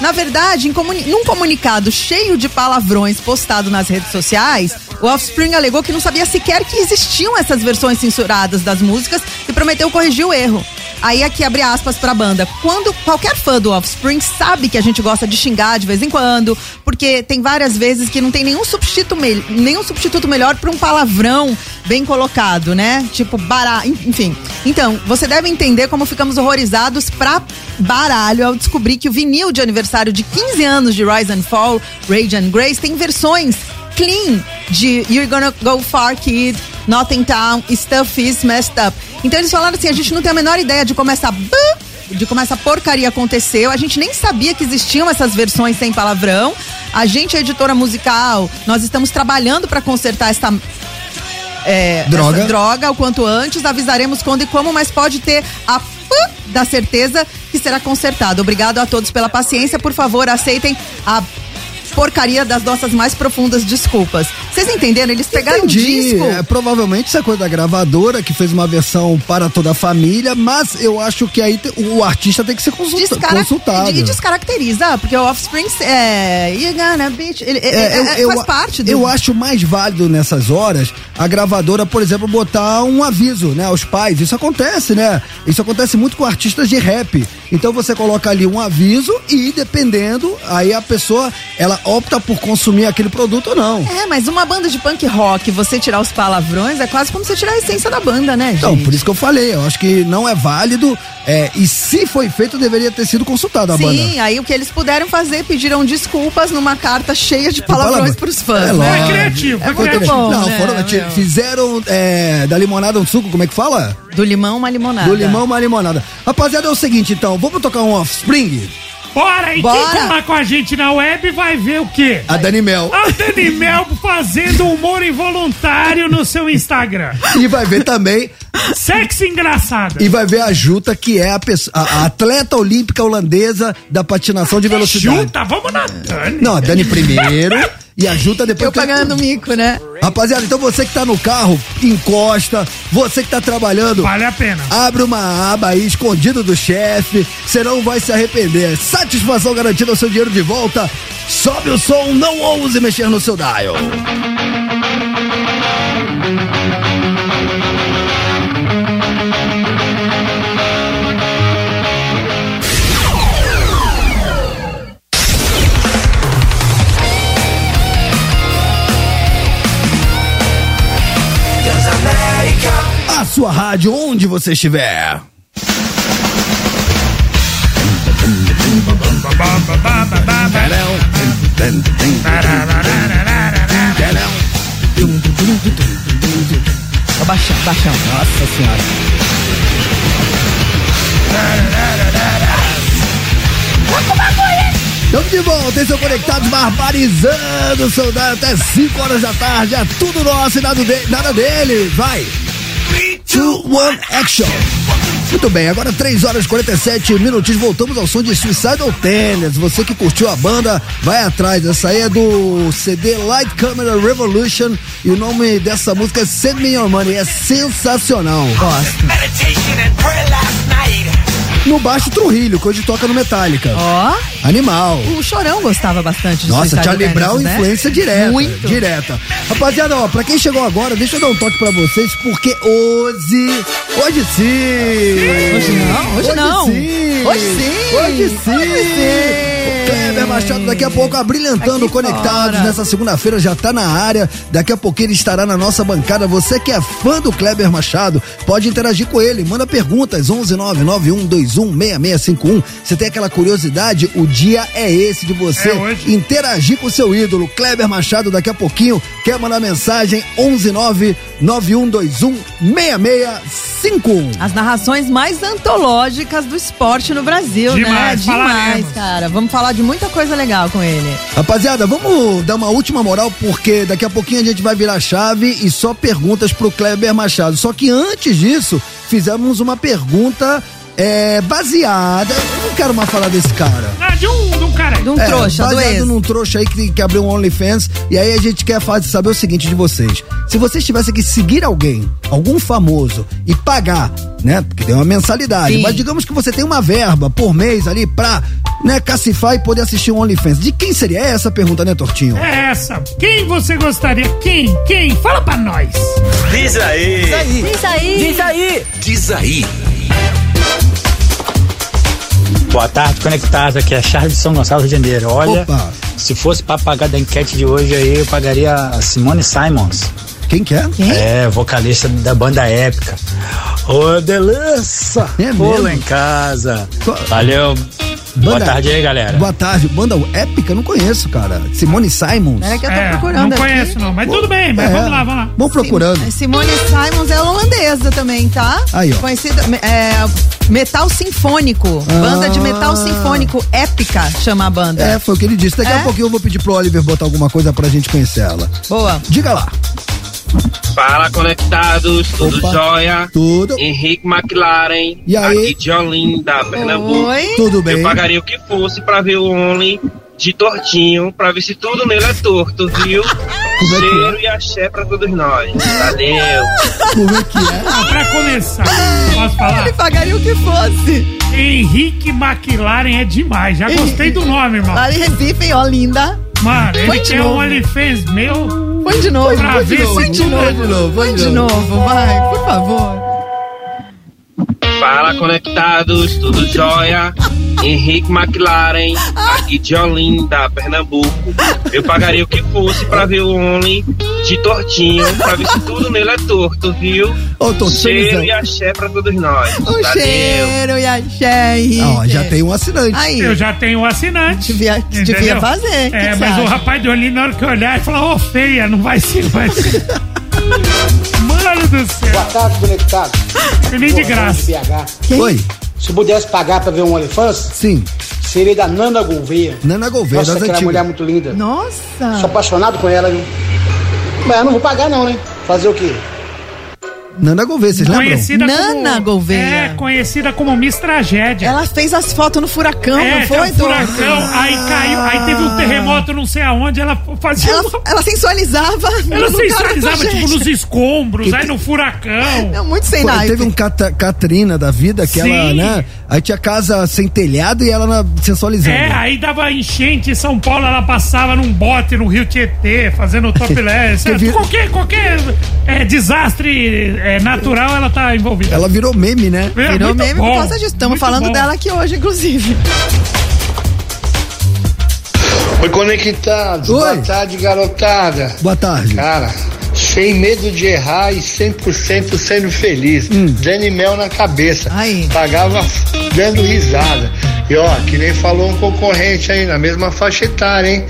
Na verdade, em comuni- num comunicado cheio de palavrões postado nas redes sociais, o Offspring alegou que não sabia sequer que existiam essas versões censuradas das músicas e prometeu corrigir o erro. Aí aqui abre aspas pra banda. Quando qualquer fã do Offspring sabe que a gente gosta de xingar de vez em quando, porque tem várias vezes que não tem nenhum substituto, me- nenhum substituto melhor pra um palavrão bem colocado, né? Tipo bará, enfim. Então, você deve entender como ficamos horrorizados pra baralho ao descobrir que o vinil de aniversário de 15 anos de Rise and Fall, Rage and Grace tem versões clean de You're Gonna Go Far Kid, Nothing Town, Stuff Is Messed Up. Então eles falaram assim, a gente não tem a menor ideia de como essa de como essa porcaria aconteceu. A gente nem sabia que existiam essas versões sem palavrão. A gente é editora musical, nós estamos trabalhando para consertar esta é, Droga. essa droga o quanto antes. Avisaremos quando e como, mas pode ter a da certeza que será consertado. Obrigado a todos pela paciência. Por favor, aceitem a porcaria das nossas mais profundas desculpas. Vocês entenderam? Eles pegaram um Entendi. disco. É, provavelmente isso é coisa da gravadora que fez uma versão para toda a família, mas eu acho que aí o artista tem que ser consulta, Descara- consultado. E descaracteriza, porque o Offspring é. You gonna bitch. Ele, é- é- faz parte do. eu acho mais válido nessas horas a gravadora, por exemplo, botar um aviso, né, aos pais. Isso acontece, né? Isso acontece muito com artistas de rap. Então você coloca ali um aviso e dependendo, aí a pessoa ela opta por consumir aquele produto ou não. É, mas uma banda de punk rock, você tirar os palavrões, é quase como você tirar a essência da banda, né, gente? Então, por isso que eu falei, eu acho que não é válido. é, e se foi feito, deveria ter sido consultado a banda. Sim, aí o que eles puderam fazer, pediram desculpas numa carta cheia de palavrões palavra- pros fãs. É né? lógico. criativo, É foi muito criativo. bom. Não, né, foram, meu? fizeram é, da limonada um suco, como é que fala? Do limão, uma limonada. Do limão uma limonada. Rapaziada, é o seguinte então, vamos tocar um Offspring? Bora! E Bora. quem colar com a gente na web vai ver o quê? A Dani Mel. A Dani Mel fazendo humor involuntário no seu Instagram. E vai ver também, Sexy engraçada. e vai ver a Juta, que é a, a- a atleta olímpica holandesa da patinação de velocidade. Chuta, vamos na Dani. Não, a Dani primeiro e a Juta depois. Eu pagando mico, né? Rapaziada, então você que tá no carro, encosta. Você que tá trabalhando, Vale a pena. Abre uma aba aí escondido do chefe, você não vai se arrepender. Satisfação garantida, o seu dinheiro de volta. Sobe o som, não ouse mexer no seu dial. Sua rádio, onde você estiver. Ó, baixão, baixão. Nossa senhora. Estamos de volta, esse é o Conectados barbarizando o seu dial até 5 horas da tarde. É tudo nosso e nada, de- nada dele. Vai! 3, 2, 1, action! Muito bem, agora 3 horas e 47 minutinhos, voltamos ao som de Suicidal Tennis. Você que curtiu a banda, vai atrás. Essa aí é do CD Light Camera Revolution e o nome dessa música é Send Me Your Money. É sensacional. Gosto. No baixo Trujillo, que hoje toca no Metallica. Ó, Animal. o Chorão gostava bastante de Nossa, Charlie Brown, né? influência direta. Muito. Direta. Rapaziada, ó, pra quem chegou agora, deixa eu dar um toque pra vocês, porque hoje. Hoje sim! Hoje não, hoje não. Sim. Hoje sim. Hoje sim! Hoje sim. O Kleber Machado daqui a pouco abrilhantando Aqui Conectados fora. nessa segunda-feira, já tá na área. Daqui a pouquinho ele estará na nossa bancada. Você que é fã do Kleber Machado, pode interagir com ele. Manda perguntas, 11991216651. Você tem aquela curiosidade? O dia é esse de você É interagir com o seu ídolo, Kleber Machado, daqui a pouquinho. Quer mandar mensagem? 11991216651. As narrações mais antológicas do esporte no Brasil, Demais, né? Demais, falaremos. cara. Vamos falar de muita coisa legal com ele. Rapaziada, vamos dar uma última moral, porque daqui a pouquinho a gente vai virar chave e só perguntas pro Kleber Machado. Só que antes disso, fizemos uma pergunta é, baseada. Eu não quero mais falar desse cara. Ah, de um, de um cara aí. De um É, trouxa, do baseado ex. num trouxa aí que, que abriu um OnlyFans. E aí a gente quer fazer, saber o seguinte de vocês. Se vocês tivessem que seguir alguém, algum famoso, e pagar, né? Porque tem uma mensalidade. Sim. Mas digamos que você tem uma verba por mês ali pra, né, cacifar e poder assistir um OnlyFans. De quem seria É essa a pergunta, né, Tortinho? É essa. Quem você gostaria? Quem? Quem? Fala pra nós. Diz aí. Diz aí. Diz aí. Boa tarde, conectados. Aqui é Charles de São Gonçalo, Rio de Janeiro. Olha, Opa. se fosse pra pagar da enquete de hoje aí, eu pagaria a Simone Simons. Quem que é? É, vocalista da banda épica. Ô, delícia! É lá em casa. Qual- Valeu. Boa Banda- tarde aí, galera. Boa tarde. Banda épica, eu não conheço, cara. Simone Simons. Pera que eu tô É, procurando não aqui. conheço não, mas tudo bem, mas É. vamos lá, vamos lá. Vamos procurando. Sim- Simone Simons é holandesa também, tá? Aí, ó. Conhecida, é, metal sinfônico. Ah. Banda de metal sinfônico épica, chama a banda. É, foi o que ele disse. Daqui a É? pouquinho eu vou pedir pro Oliver botar alguma coisa pra gente conhecer ela. Boa. Diga lá. Fala conectados, tudo Opa. jóia? Tudo. Henrique McLaren, E aí? aqui de Olinda, Pernambuco. Oi. Tudo bem? Eu pagaria o que fosse pra ver o Only de tortinho, pra ver se tudo nele é torto, viu? Como é que Cheiro e axé pra todos nós. Valeu! Como é que é? Ah, pra começar, posso falar? Ele pagaria o que fosse. Henrique McLaren é demais. Já gostei do nome, irmão. Lá em Recife, em Olinda. Mano, Põe ele tem um. OnlyFans meu. Põe de novo. Põe de novo. Põe de novo. é- de novo, Põe de novo, vai, por favor. Fala conectados, tudo jóia? Henrique McLaren, aqui de Olinda, Pernambuco. Eu pagaria o que fosse pra ver o Only de tortinho, pra ver se tudo nele é torto, viu? Ô, tô Cheiro e axé pra todos nós. O Valeu! cheiro e axé, Henrique. Ah, ó, já tem um assinante. Aí, Eu já tenho um assinante. devia, devia fazer. que É, que mas o acha? rapaz de Olinda, na hora que eu olhar, ele falou, ô feia, não vai ser, vai ser. Do céu. tarde, conectado. Nem de graça. BH. Oi? Se eu pudesse pagar pra ver um OnlyFans, Sim. seria da Nana Gouveia. Nana Gouveia, Nossa, das aquela antigas. mulher muito linda. Nossa. Sou apaixonado com ela, viu? Mas eu não vou pagar não, né? Fazer o quê? Nana Gouveia, vocês lembram? Conhecida Nana como, Gouveia. É, conhecida como Miss Tragédia. Ela fez as fotos no furacão, é, não foi, um furacão, Dor? aí caiu, aí teve um terremoto não sei aonde, ela fazia Ela, uma- ela sensualizava. Ela no sensualizava, tipo, nos escombros, aí no furacão. É muito sem naipe. teve um Cata- Catrina da vida que ela, Sim. né? Aí tinha casa sem telhado e ela na, sensualizando. É, aí dava enchente em São Paulo, ela passava num bote no Rio Tietê, fazendo topless. Que Qualquer, qualquer é, desastre é, natural, ela tá envolvida. Ela virou meme, né? É, Virou meme bom, por causa disso. Estamos falando bom. dela aqui hoje, inclusive. Oi, conectados. Oi. Boa tarde, garotada. Boa tarde. Cara, sem medo de errar e 100% sendo feliz. Dando mel na cabeça. Aí. Pagava dando risada. E ó, que nem falou um concorrente aí, na mesma faixa etária, hein?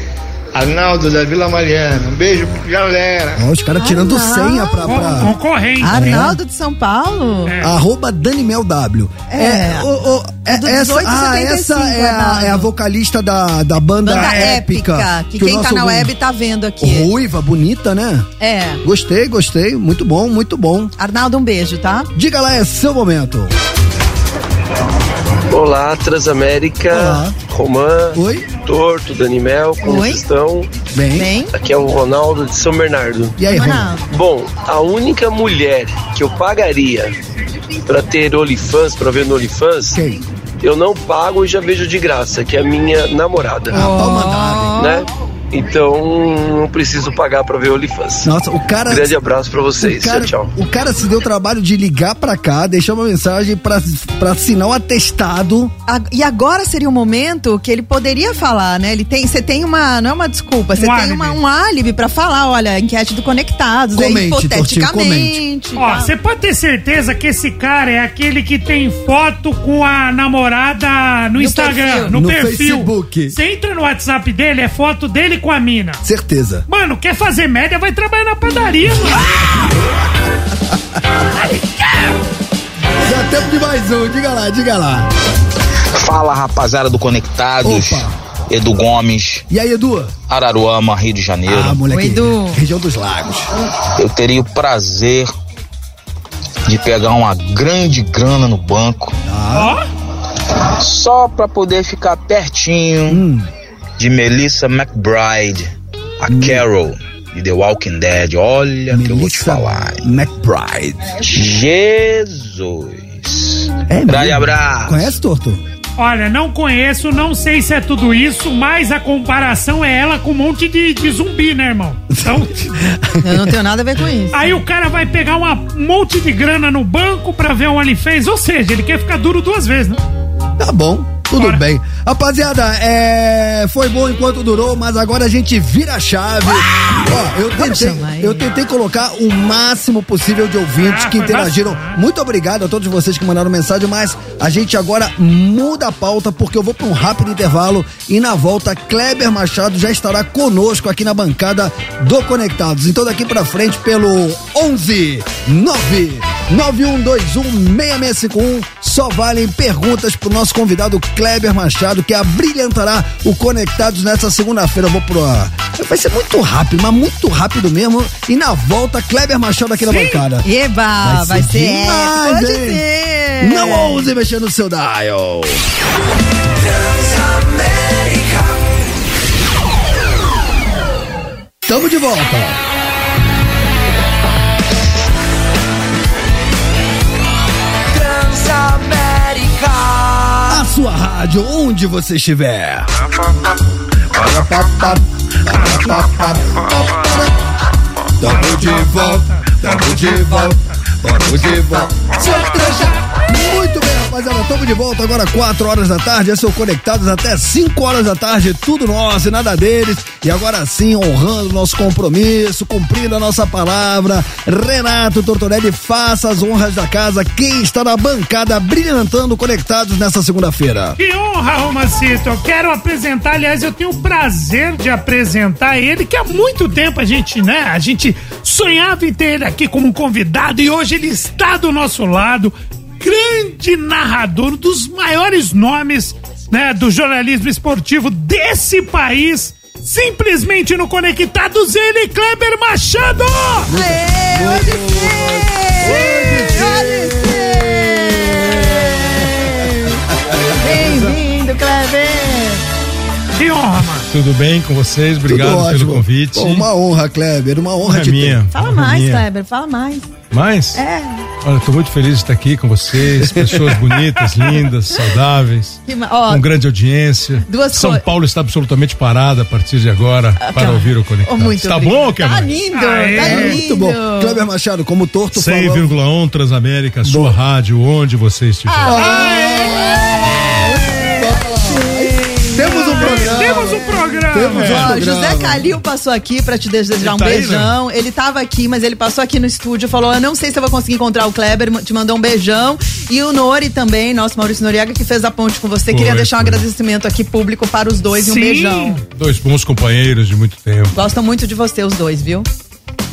Arnaldo da Vila Mariana. Um beijo, galera. Ó, os caras tirando Arnaldo. senha pra. Con- pra... Concorrente. Arnaldo de São Paulo. É. Arroba Danimel W. É. o- o- é- É do essa, 1875, ah, essa é a, é a vocalista da, da banda, Banda épica. épica. Que, o quem tá na web tá vendo aqui. Ruiva, bonita, né? É. Gostei, gostei. Muito bom, muito bom. Arnaldo, um beijo, tá? Diga lá, é seu momento. Olá, Transamérica. Romã. Oi. Torto, Danimel, como Oi. vocês estão? Bem. Aqui é o Ronaldo de São Bernardo. E aí, Ronaldo? Bom, a única mulher que eu pagaria pra ter OnlyFans, pra ver no OnlyFans, Quem? eu não pago e já vejo de graça, que é a minha namorada. Ah, hein? Né? Então não preciso pagar pra ver OnlyFans. Nossa, o cara. Grande abraço pra vocês. O cara, tchau, tchau. o cara se deu o trabalho de ligar pra cá, deixar uma mensagem pra, pra assinar um atestado. A- E agora seria o momento que ele poderia falar, né? Ele tem, você tem uma, não é uma desculpa, você Um tem álibi. uma, um álibi pra falar, olha, enquete do Conectados, Comente, é hipoteticamente. Ó, você pode ter certeza que esse cara é aquele que tem foto com a namorada no, No Instagram, perfil. no, No perfil. Facebook. Você entra no WhatsApp dele, é foto dele com a mina. Certeza. Mano, quer fazer média, vai trabalhar na padaria, mano. Dá tempo de mais um, diga lá, diga lá. Fala rapaziada do Conectados, Opa. Edu Gomes, E aí, Edu? Araruama, Rio de Janeiro. Ah, moleque. Oi, Edu. Região dos Lagos. Eu teria o prazer de pegar uma grande grana no banco Ah. Só pra poder ficar pertinho Hum. De Melissa McBride, a Carol de The Walking Dead. Olha que eu vou te falar. hein? McBride. Jesus. É Grande abraço. Conhece, Torto? olha, não conheço, não sei se é tudo isso, mas a comparação é ela com um monte de, de zumbi, né, irmão? Então, Eu não tenho nada a ver com isso. aí o cara vai pegar uma- um monte de grana no banco pra ver o OnlyFans, ou seja, ele quer ficar duro duas vezes, né? Tá bom, tudo Bora. bem. Rapaziada, é... foi bom enquanto durou, mas agora a gente vira a chave. Ó, eu tentei, eu tentei colocar o máximo possível de ouvintes Ah, que interagiram. Muito obrigado a todos vocês que mandaram mensagem, mas a gente agora muda a pauta porque eu vou para um rápido intervalo e na volta Kleber Machado já estará conosco aqui na bancada do Conectados. Então daqui pra frente pelo 11 9 9121 6651 só valem perguntas pro nosso convidado Kleber Machado que abrilhantará o Conectados nessa segunda-feira. Vou pro vai ser muito rápido, mas muito rápido mesmo. E na volta Kleber Machado aqui na bancada. Eba, vai, ser, demais, pode hein? ser. Não ouse mexer no seu dial. Tamo de volta. Sua rádio, onde você estiver. Tamo de volta, tamo de volta, tamo de volta. Muito bem, rapaziada, tamo de volta agora 4 horas da tarde, esse é o Conectados até 5 horas da tarde, tudo nosso e nada deles. E agora sim, honrando nosso compromisso, cumprindo a nossa palavra, Renato Tortorelli, faça as honras da casa, quem está na bancada brilhantando Conectados nessa segunda-feira. Que honra, Romacito. Eu quero apresentar, aliás, eu tenho o prazer de apresentar ele, que há muito tempo a gente, né, a gente sonhava em ter ele aqui como convidado e hoje ele está do nosso lado. Grande narrador, um dos maiores nomes, né, do jornalismo esportivo desse país. Simplesmente no Conectados, ele, Kleber Machado! Aê, hoje sim! Hoje sim! Bem-vindo, Kleber! Que honra, mano. Tudo bem com vocês? Obrigado Tudo pelo convite. Pô, uma honra, Kleber, uma honra de minha. ter. Fala Honra mais, minha. Kleber, fala mais. Mais? É. Olha, tô muito feliz de estar aqui com vocês, pessoas bonitas, lindas, saudáveis, ó, com grande audiência. duas São Paulo está absolutamente parada a partir de agora para cara. ouvir o Conectado. Oh, muito Tá obrigado. bom, Kevin? Tá lindo, Aê. tá lindo. Muito bom. Kleber Machado, como torto falou. 100,1 Transamérica, sua rádio, onde você estiver. Temos um programa. Temos um programa. Temos um Ó, programa. José Calil passou aqui pra te desejar um tá aí, beijão. ele tava aqui, mas ele passou aqui no estúdio, falou: Eu não sei se eu vou conseguir encontrar o Kleber, te mandou um beijão. E o Nori também, nosso Maurício Noriega, que fez a ponte com você. Foi, Queria deixar um foi. agradecimento aqui público para os dois e um Sim. beijão. Dois bons companheiros de muito tempo. Gostam muito de você, os dois, viu?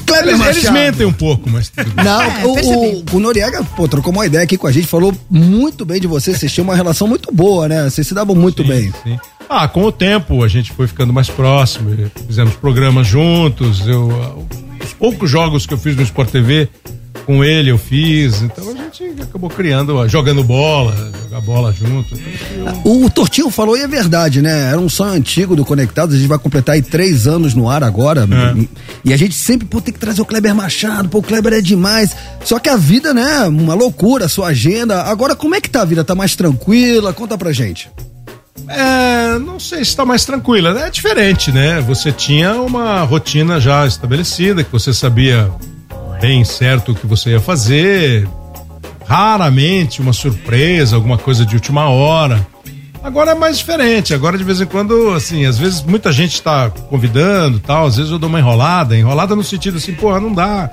Kleber Eles, eles mentem um pouco, mas tudo bem. Não, É, o, o, o Noriega, pô, trocou uma ideia aqui com a gente, falou muito bem de você, vocês tinham uma relação muito boa, né? Vocês se davam muito bem. Sim. Ah, com o tempo a gente foi ficando mais próximo, fizemos programas juntos. Eu, os poucos jogos que eu fiz no Sport TV com ele eu fiz. Então a gente acabou criando, jogando bola, jogar bola junto. Então, O, o Tortinho falou e é verdade, né? Era um sonho antigo do Conectados, a gente vai completar aí três anos no ar agora. É. E a gente sempre, pô, tem que trazer o Kleber Machado, pô, o Kleber é demais. Só que a vida, né, uma loucura, a sua agenda. Agora, como é que tá a vida? Tá mais tranquila? Conta pra gente. É, não sei se está mais tranquila, né? É diferente, né? Você tinha uma rotina já estabelecida, que você sabia bem certo o que você ia fazer. Raramente uma surpresa, alguma coisa de última hora. Agora é mais diferente. Agora, de vez em quando, assim, às vezes muita gente está convidando tal, às vezes eu dou uma enrolada, enrolada no sentido assim, porra, não dá.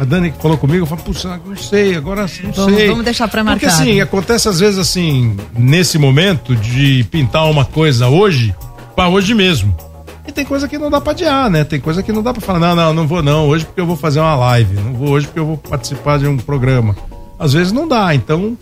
A, Dani que falou comigo, eu falo, puxa, não sei, agora não Vamos- sei. vamos deixar Porque pré-marcado. assim, acontece às vezes assim, nesse momento de pintar uma coisa hoje, para hoje mesmo. E tem coisa que não dá pra adiar, né? Tem coisa que não dá pra falar, não, não, não vou não, hoje porque eu vou fazer uma live, não vou hoje porque eu vou participar de um programa. Às vezes não dá, então.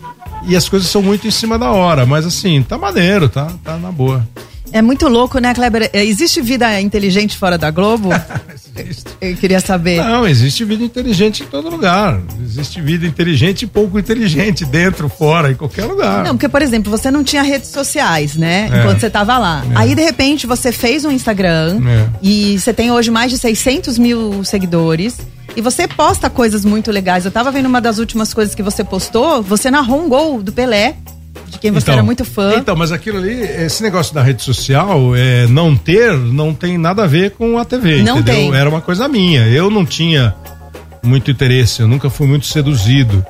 E as coisas são muito em cima da hora, mas assim, tá maneiro, tá, tá na boa. É muito louco, né, Kleber? É, Existe vida inteligente fora da Globo? Eu queria saber. Não, existe vida inteligente em todo lugar. Existe vida inteligente e pouco inteligente, dentro, fora, em qualquer lugar. Não, porque, por exemplo, você não tinha redes sociais, né? É. Enquanto você tava lá. Aí, de repente, você fez um Instagram É. e você tem hoje mais de 600 mil seguidores. E você posta coisas muito legais. Eu tava vendo uma das últimas coisas que você postou. Você narrou um gol do Pelé, de quem você era muito fã. Então, mas aquilo ali, esse negócio da rede social, é, não ter, não tem nada a ver com a TV, Não entendeu? tem. Era uma coisa minha. Eu não tinha muito interesse, eu nunca fui muito seduzido.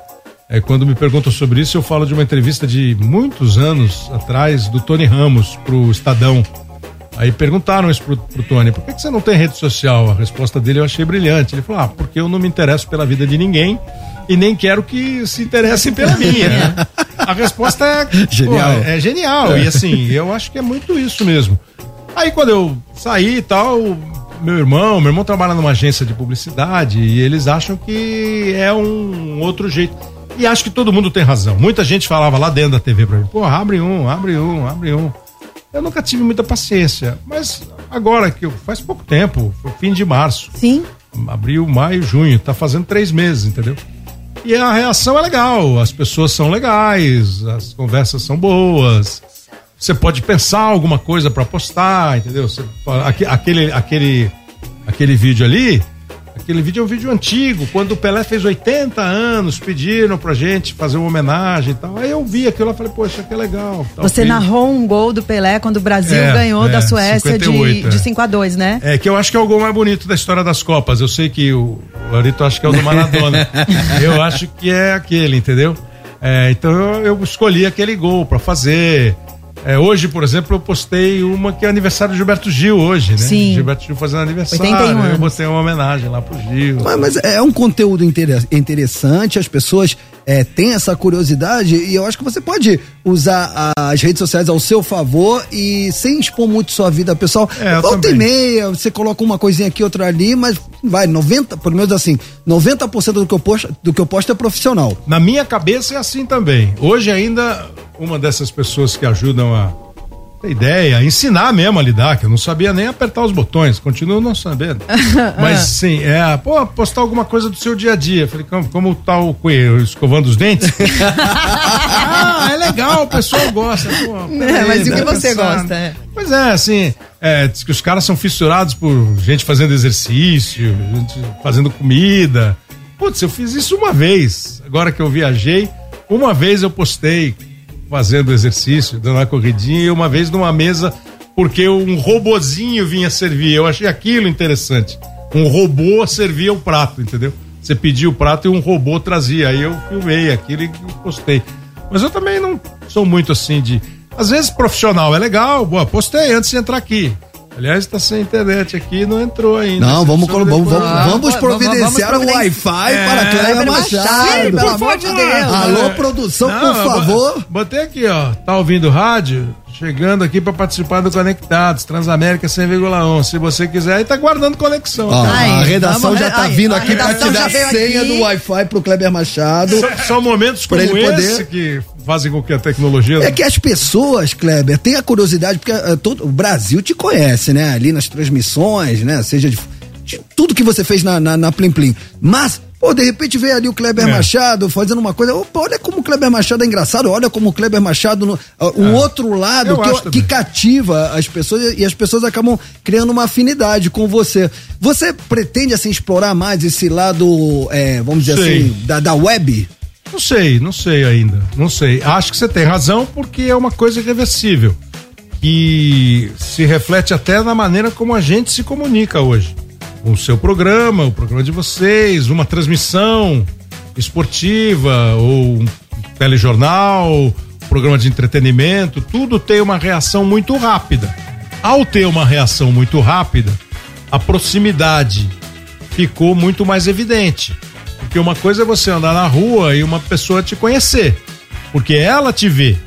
É, quando me perguntam sobre isso, eu falo de uma entrevista de muitos anos atrás do Tony Ramos pro Estadão. Aí perguntaram isso pro, pro Tony, por que, que você não tem rede social? A resposta dele eu achei brilhante. Ele falou, ah, porque eu não me interesso pela vida de ninguém e nem quero que se interessem pela minha. A resposta é Genial. pô, é genial. E assim, eu acho que é muito isso mesmo. Aí quando eu saí e tal, meu irmão, meu irmão trabalha numa agência de publicidade e eles acham que é um outro jeito. E acho que todo mundo tem razão. Muita gente falava lá dentro da TV pra mim, pô, abre um, abre um, abre um. Eu nunca tive muita paciência, mas agora que eu, faz pouco tempo, foi fim de março. Sim. Abril, maio, junho, tá fazendo três meses, entendeu? E a reação é legal, as pessoas são legais, as conversas são boas. Você pode pensar alguma coisa pra postar, entendeu? Você, aque- aquele, aquele, aquele vídeo ali, aquele vídeo é um vídeo antigo, quando o Pelé fez 80 anos, pediram pra gente fazer uma homenagem e tal. Aí eu vi aquilo e falei, poxa, que legal. tal, Você narrou um gol do Pelé quando o Brasil É, ganhou é, da Suécia 58, de, de é. 5 a 2 né? É, que eu acho que é o gol mais bonito da história das Copas. Eu sei que o Laurito acha que é o do Maradona. eu acho que é aquele, entendeu? É, então eu, eu escolhi aquele gol pra fazer. É, hoje, por exemplo, eu postei uma que é aniversário do Gilberto Gil hoje, né? Sim. Gilberto Gil fazendo aniversário. 81 Eu anos. botei uma homenagem lá pro Gil. Mas, mas é um conteúdo inter- interessante, as pessoas é, têm essa curiosidade e eu acho que você pode usar as redes sociais ao seu favor e sem expor muito sua vida pessoal. É, eu Volta e meia, você coloca uma coisinha aqui, outra ali, mas vai, 90, pelo menos assim, 90% do que eu posto, do que eu posto é profissional. Na minha cabeça é assim também. Hoje ainda, uma dessas pessoas que ajudam a ter ideia, a ensinar mesmo a lidar, que eu não sabia nem apertar os botões, continuo não sabendo. Mas sim, é, pô, postar alguma coisa do seu dia a dia. Falei, como, como tá o coelho escovando os dentes? ah, é legal, o pessoal gosta. Pô, É, mas e o que deve você pensar. gosta? É. Pois é, assim, é, diz que os caras são fissurados por gente fazendo exercício, gente fazendo comida. Putz, eu fiz isso uma vez. Agora que eu viajei, uma vez eu postei fazendo exercício, dando uma corridinha, e uma vez numa mesa, porque um robozinho vinha servir. Eu achei aquilo interessante. Um robô servia o prato, entendeu? Você pedia o prato e um robô trazia. Aí eu filmei aquilo e postei. Mas eu também não sou muito assim de. Às vezes profissional é legal, boa, postei antes de entrar aqui. Aliás, tá sem internet aqui, não entrou ainda. Não, vamos, vamos, vamos, vamos providenciar o. Wi-Fi É, para Cléber Machado. Machado, pelo amor de. Deus. Alô, produção, Não, por favor. Botei aqui, ó. Tá ouvindo rádio? Chegando aqui pra participar do Conectados, Transamérica 100,1. Se você quiser, aí tá guardando conexão. Ó, tá? A redação vamos- já tá ai, vindo aqui pra te dar a senha aqui. do Wi-Fi pro Kleber Machado. São, são momentos como ele poder- esse que fazem com que a tecnologia. É que as pessoas, Kleber, têm a curiosidade, porque eh, todo, o Brasil te conhece, né? Ali nas transmissões, né? Seja de, de tudo que você fez na, na, na Plim Plim. Mas, Pô, de repente veio ali o Kleber É. Machado fazendo uma coisa. Opa, olha como o Kleber Machado é engraçado, olha como o Kleber Machado. No, ah, um outro lado que, que cativa as pessoas e as pessoas acabam criando uma afinidade com você. Você pretende, assim, explorar mais esse lado, é, vamos dizer Sei. assim, da, da web? Não sei, não sei ainda. Não sei. Acho que você tem razão porque é uma coisa irreversível. E se reflete até na maneira como a gente se comunica hoje. O seu programa, o programa de vocês, uma transmissão esportiva ou um telejornal, programa de entretenimento, tudo tem uma reação muito rápida. Ao ter uma reação muito rápida, a proximidade ficou muito mais evidente. Porque uma coisa é você andar na rua e uma pessoa te conhecer, porque ela te vê,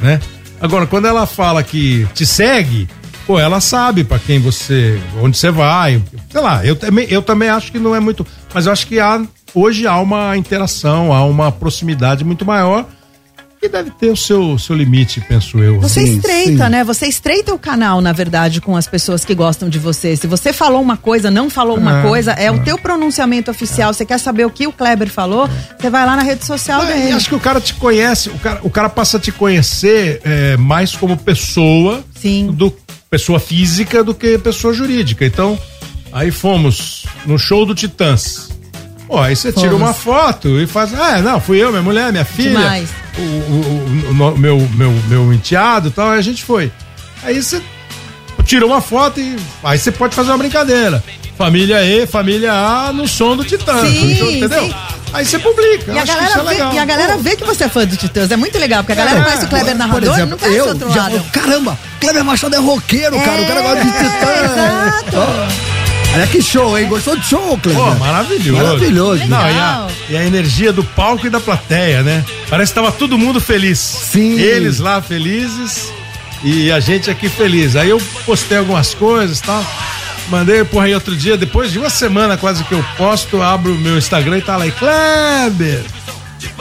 né? Agora, quando ela fala que te segue, pô, ela sabe para quem você, onde você vai, sei lá. Eu também, eu também acho que não é muito, mas eu acho que há hoje há uma interação, há uma proximidade muito maior que deve ter o seu seu limite, penso eu. Você estreita, né? Você estreita o canal, na verdade, com as pessoas que gostam de você. Se você falou uma coisa, não falou uma É, coisa, é, o é. teu pronunciamento oficial. Você quer saber o que o Kleber falou? Você vai lá na rede social Mas dele. Acho que o cara te conhece, o cara, o cara passa a te conhecer é, mais como pessoa, do pessoa física do que pessoa jurídica. Então, aí fomos no show do Titãs. Pô, aí você tira uma foto e faz, ah, não, fui eu, minha mulher, minha filha, o- o- o meu, meu, meu enteado e tal, aí a gente foi. Aí você tira uma foto e aí você pode fazer uma brincadeira. Família E, família A no som do Titãs. Sim, entendeu? sim. Aí você publica. E a, acho que galera isso é vê, legal. e a galera vê que você é fã do Titãs. É muito legal, porque a galera É, conhece o Kleber por narrador exemplo, não conhece eu outro já lado. caramba, Kleber Machado é roqueiro, cara. O cara gosta de titã. Ó, Olha que show, hein? Gostou do show, Kleber? Pô, maravilhoso. Maravilhoso. Não, e a, e a energia do palco e da plateia, né? Parece que tava todo mundo feliz. Sim. Eles lá felizes e a gente aqui feliz. Aí eu postei algumas coisas e tal. Mandei, porra, aí outro dia, depois de uma semana quase que eu posto, abro o meu Instagram e tá lá aí, Kleber!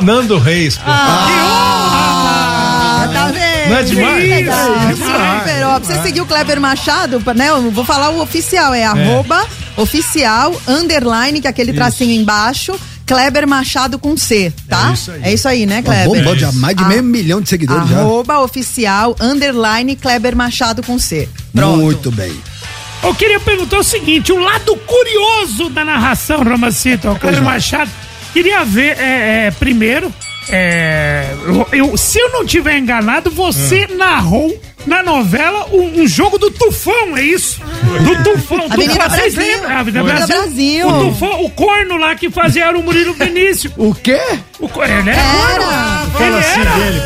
Nando Reis, pô. Ah, tá vendo? Não é demais? Legal. É demais. Super, ó, pra você seguir o Kleber Machado, né? Eu vou falar o oficial, é, arroba oficial, underline, que é aquele tracinho embaixo, Kleber Machado com C, tá? É isso aí. É isso aí, né, Uma Kleber? bomba de mais de Ah, meio milhão de seguidores já. Arroba oficial, underline, Kleber Machado com C. Pronto. Muito bem. Eu queria perguntar o seguinte: o lado curioso da narração, Romacito, o Cláudio Machado. Queria ver, é, é, primeiro, é, eu, se eu não tiver enganado, você Hum. narrou na novela um, um jogo do Tufão, é isso? Do Tufão. Avenida Tufão, vocês Brasil. lembram? Avenida Brasil. Brasil. O Tufão, o corno lá que fazia era o Murilo Benício. O quê? O, ele era, corno. Fala Ele assim era. dele.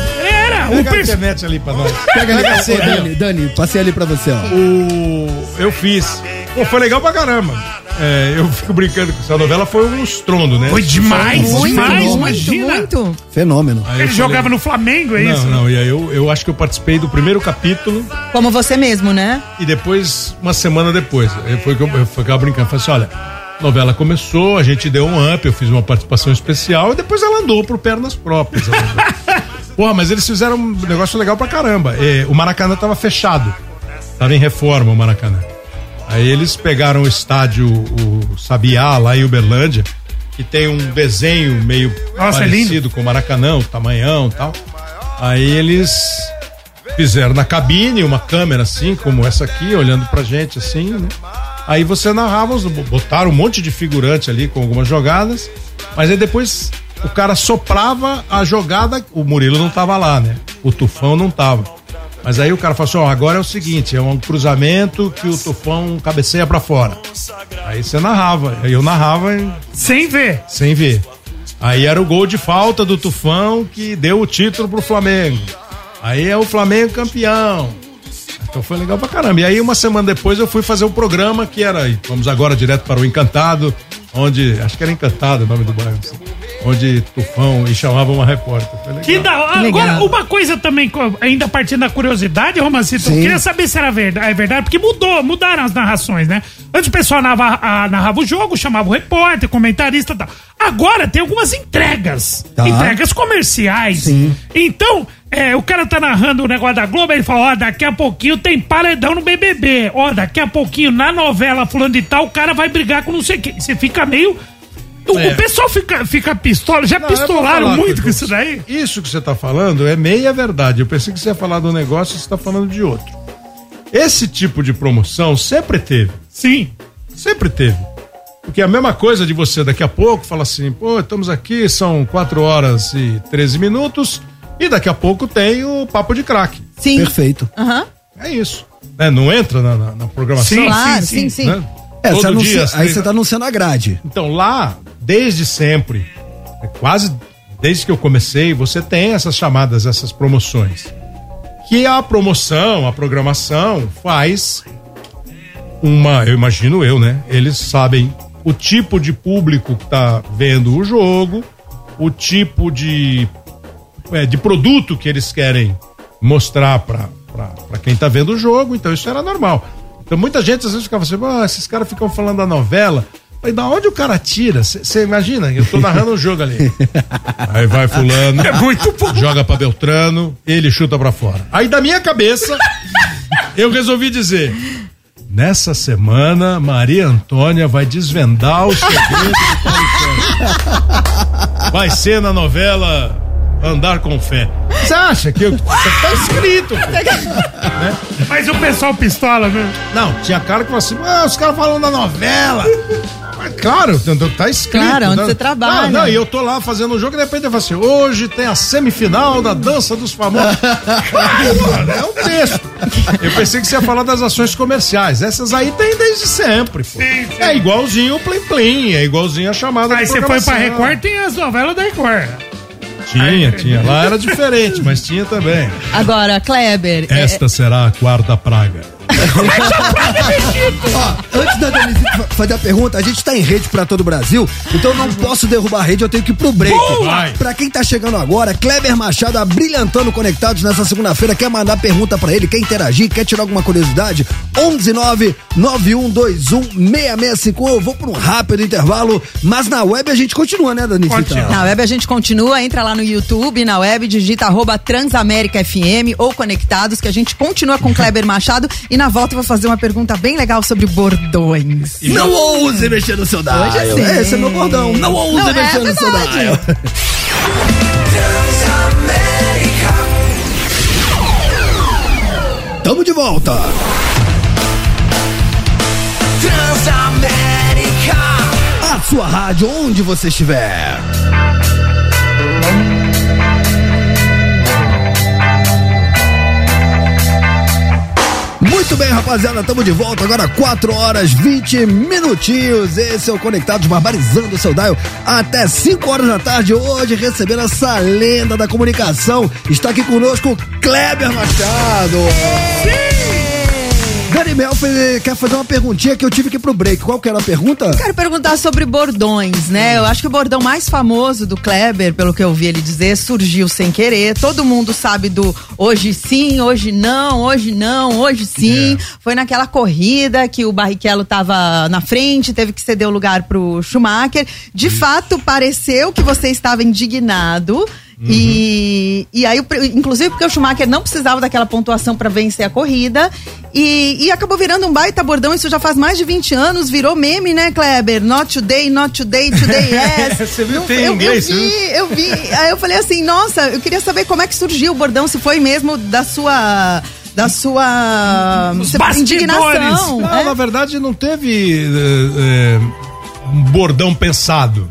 Era. O a internet ali pra nós. Pega ali, ali, ó. Dani, Dani, passei ali pra você, ó. O... Eu fiz. Pô, foi legal pra caramba. É, eu fico brincando que essa novela foi um estrondo, né? Foi demais, Foi demais, fenômeno. imagina. Muito. Fenômeno. Aí eu Ele falei- jogava no Flamengo, é não, isso? Não, e aí eu, eu acho que eu participei do primeiro capítulo Como você mesmo, né? e depois, uma semana depois, aí foi que eu, eu ficava brincando, falei assim, olha, a novela começou, a gente deu um up, eu fiz uma participação especial e depois ela andou por pernas próprias. Porra, mas eles fizeram um negócio legal pra caramba. É, o Maracanã tava fechado, tava em reforma o Maracanã. Aí eles pegaram o estádio, o Sabiá, lá em Uberlândia, que tem um desenho meio Nossa, é parecido com o Maracanã, o tamanhão e tal. Aí eles fizeram na cabine uma câmera assim, como essa aqui, olhando pra gente assim, né? Aí você narrava, botaram um monte de figurante ali com algumas jogadas, mas aí depois o cara soprava a jogada, o Murilo não tava lá, né? O Tufão não tava. Mas aí o cara falou assim, ó, agora é o seguinte, é um cruzamento que o Tufão cabeceia pra fora. Aí você narrava, aí eu narrava e- Sem ver. sem ver. Aí era o gol de falta do Tufão que deu o título pro Flamengo. Aí é o Flamengo campeão. Então foi legal pra caramba. E aí, uma semana depois, eu fui fazer um programa que era. Vamos agora direto para o Encantado, onde. Acho que era Encantado o nome do bairro. assim, onde Tufão e chamava uma repórter. Foi legal. Que da hora. Agora, uma coisa também, ainda partindo da curiosidade, Romancito, eu Sim. queria saber se era verdade, é verdade, porque mudou, mudaram as narrações, né? Antes o pessoal narrava, a- narrava o jogo, chamava o repórter, comentarista e tal. Agora tem algumas entregas. Tá. Entregas comerciais. Então, é, o cara tá narrando o negócio da Globo, ele fala, ó, daqui a pouquinho tem paredão no BBB. Ó, daqui a pouquinho na novela fulano de tal, o cara vai brigar com não sei quem. Você fica meio O, É. o pessoal fica, fica pistola, já Não, vou pistolaram falar muito com isso daí? Isso que você tá falando é meia verdade. Eu pensei que você ia falar de um negócio e você tá falando de outro. Esse tipo de promoção sempre teve. Sim. Sempre teve. Porque é a mesma coisa de você daqui a pouco fala assim, pô, estamos aqui, são 4 horas e 13 minutos, e daqui a pouco tem o papo de craque. Sim. Perfeito. Aham. É isso. Né? Não entra na, na- na programação? Sim, Claro, sim, sim. Né? É, você Todo anuncia- dia. aí você tá anunciando a grade. Então lá, desde sempre, é quase desde que eu comecei, você tem essas chamadas, essas promoções. Que a promoção, a programação faz uma, eu imagino eu, né? Eles sabem o tipo de público que tá vendo o jogo, o tipo de é, de produto que eles querem mostrar para quem tá vendo o jogo, então isso era normal. Então muita gente às vezes ficava assim, ah, esses caras ficam falando da novela. Falei, da onde o cara tira? Você imagina, eu tô narrando o jogo ali. Aí vai fulano, É muito bom. joga pra Beltrano, ele chuta pra fora. Aí da minha cabeça, eu resolvi dizer, nessa semana, Maria Antônia vai desvendar o segredo do Paulo. Vai ser na novela Andar com Fé. Você acha que eu, isso tá escrito? Né? Mas o pessoal pistola, viu? Não, tinha cara que falou assim, ah, os caras falam da novela. Mas, claro, tá- tá escrito. Claro, onde né? você trabalha. Não, não, e eu tô lá fazendo o jogo e de repente eu falo assim, hoje tem a semifinal da dança dos famosos. Claro, mano, é um texto. Eu pensei que você ia falar das ações comerciais. Essas aí tem desde sempre, pô. É igualzinho o Plim Plim, é igualzinho a chamada Aí você foi pra. Record, tem as novelas da Record. Tinha, tinha. Lá era diferente, mas tinha também. Agora, Kleber. é- Esta será a quarta praga. Ó, antes da Denise fa- fazer a pergunta, a gente tá em rede pra todo o Brasil, então eu não posso derrubar a rede, eu tenho que ir pro break. Vai. Pra quem tá chegando agora, Kleber Machado abrilhantando conectados nessa segunda-feira, quer mandar pergunta pra ele, quer interagir, quer tirar alguma curiosidade? 119 9121 6651. Eu vou por um rápido intervalo, mas na web a gente continua, né, Denise? Então. Na web a gente continua, entra lá no YouTube, na web, digita arroba Transamérica FM ou Conectados, que a gente continua com Kleber Machado. E na volta eu vou fazer uma pergunta bem legal sobre bordões. Não ouse mexer no seu dial. Hoje sim. Esse é meu bordão. Não ouse Não, é mexer no seu dial. Tamo de volta. Transamérica. A sua rádio, onde você estiver. Muito bem, rapaziada, estamos de volta agora 4 horas 20 minutinhos. Esse é o Conectados Barbarizando o seu dial até 5 horas da tarde. Hoje recebendo essa lenda da comunicação. Está aqui conosco Kleber Machado. Gary Melfi quer fazer uma perguntinha que eu tive que ir pro break. Qual que era a pergunta? Quero perguntar sobre bordões, né? Eu acho que o bordão mais famoso do Kleber, pelo que eu ouvi ele dizer, surgiu sem querer. Todo mundo sabe do hoje sim, hoje não, hoje não, hoje sim. Foi naquela corrida que o Barrichello tava na frente, teve que ceder o lugar pro Schumacher. De fato, pareceu que você estava indignado. E, e aí, inclusive porque o Schumacher não precisava daquela pontuação para vencer a corrida e, e acabou virando um baita bordão. Isso já faz mais de 20 anos, virou meme, né, Kleber? Not today, not today, today yes. Você viu? Tem em eu, inglês, eu vi, eu vi. Aí eu falei assim, nossa, eu queria saber como é que surgiu o bordão, se foi mesmo da sua. Da sua indignação. Não, é? na verdade não teve eh, um bordão pensado.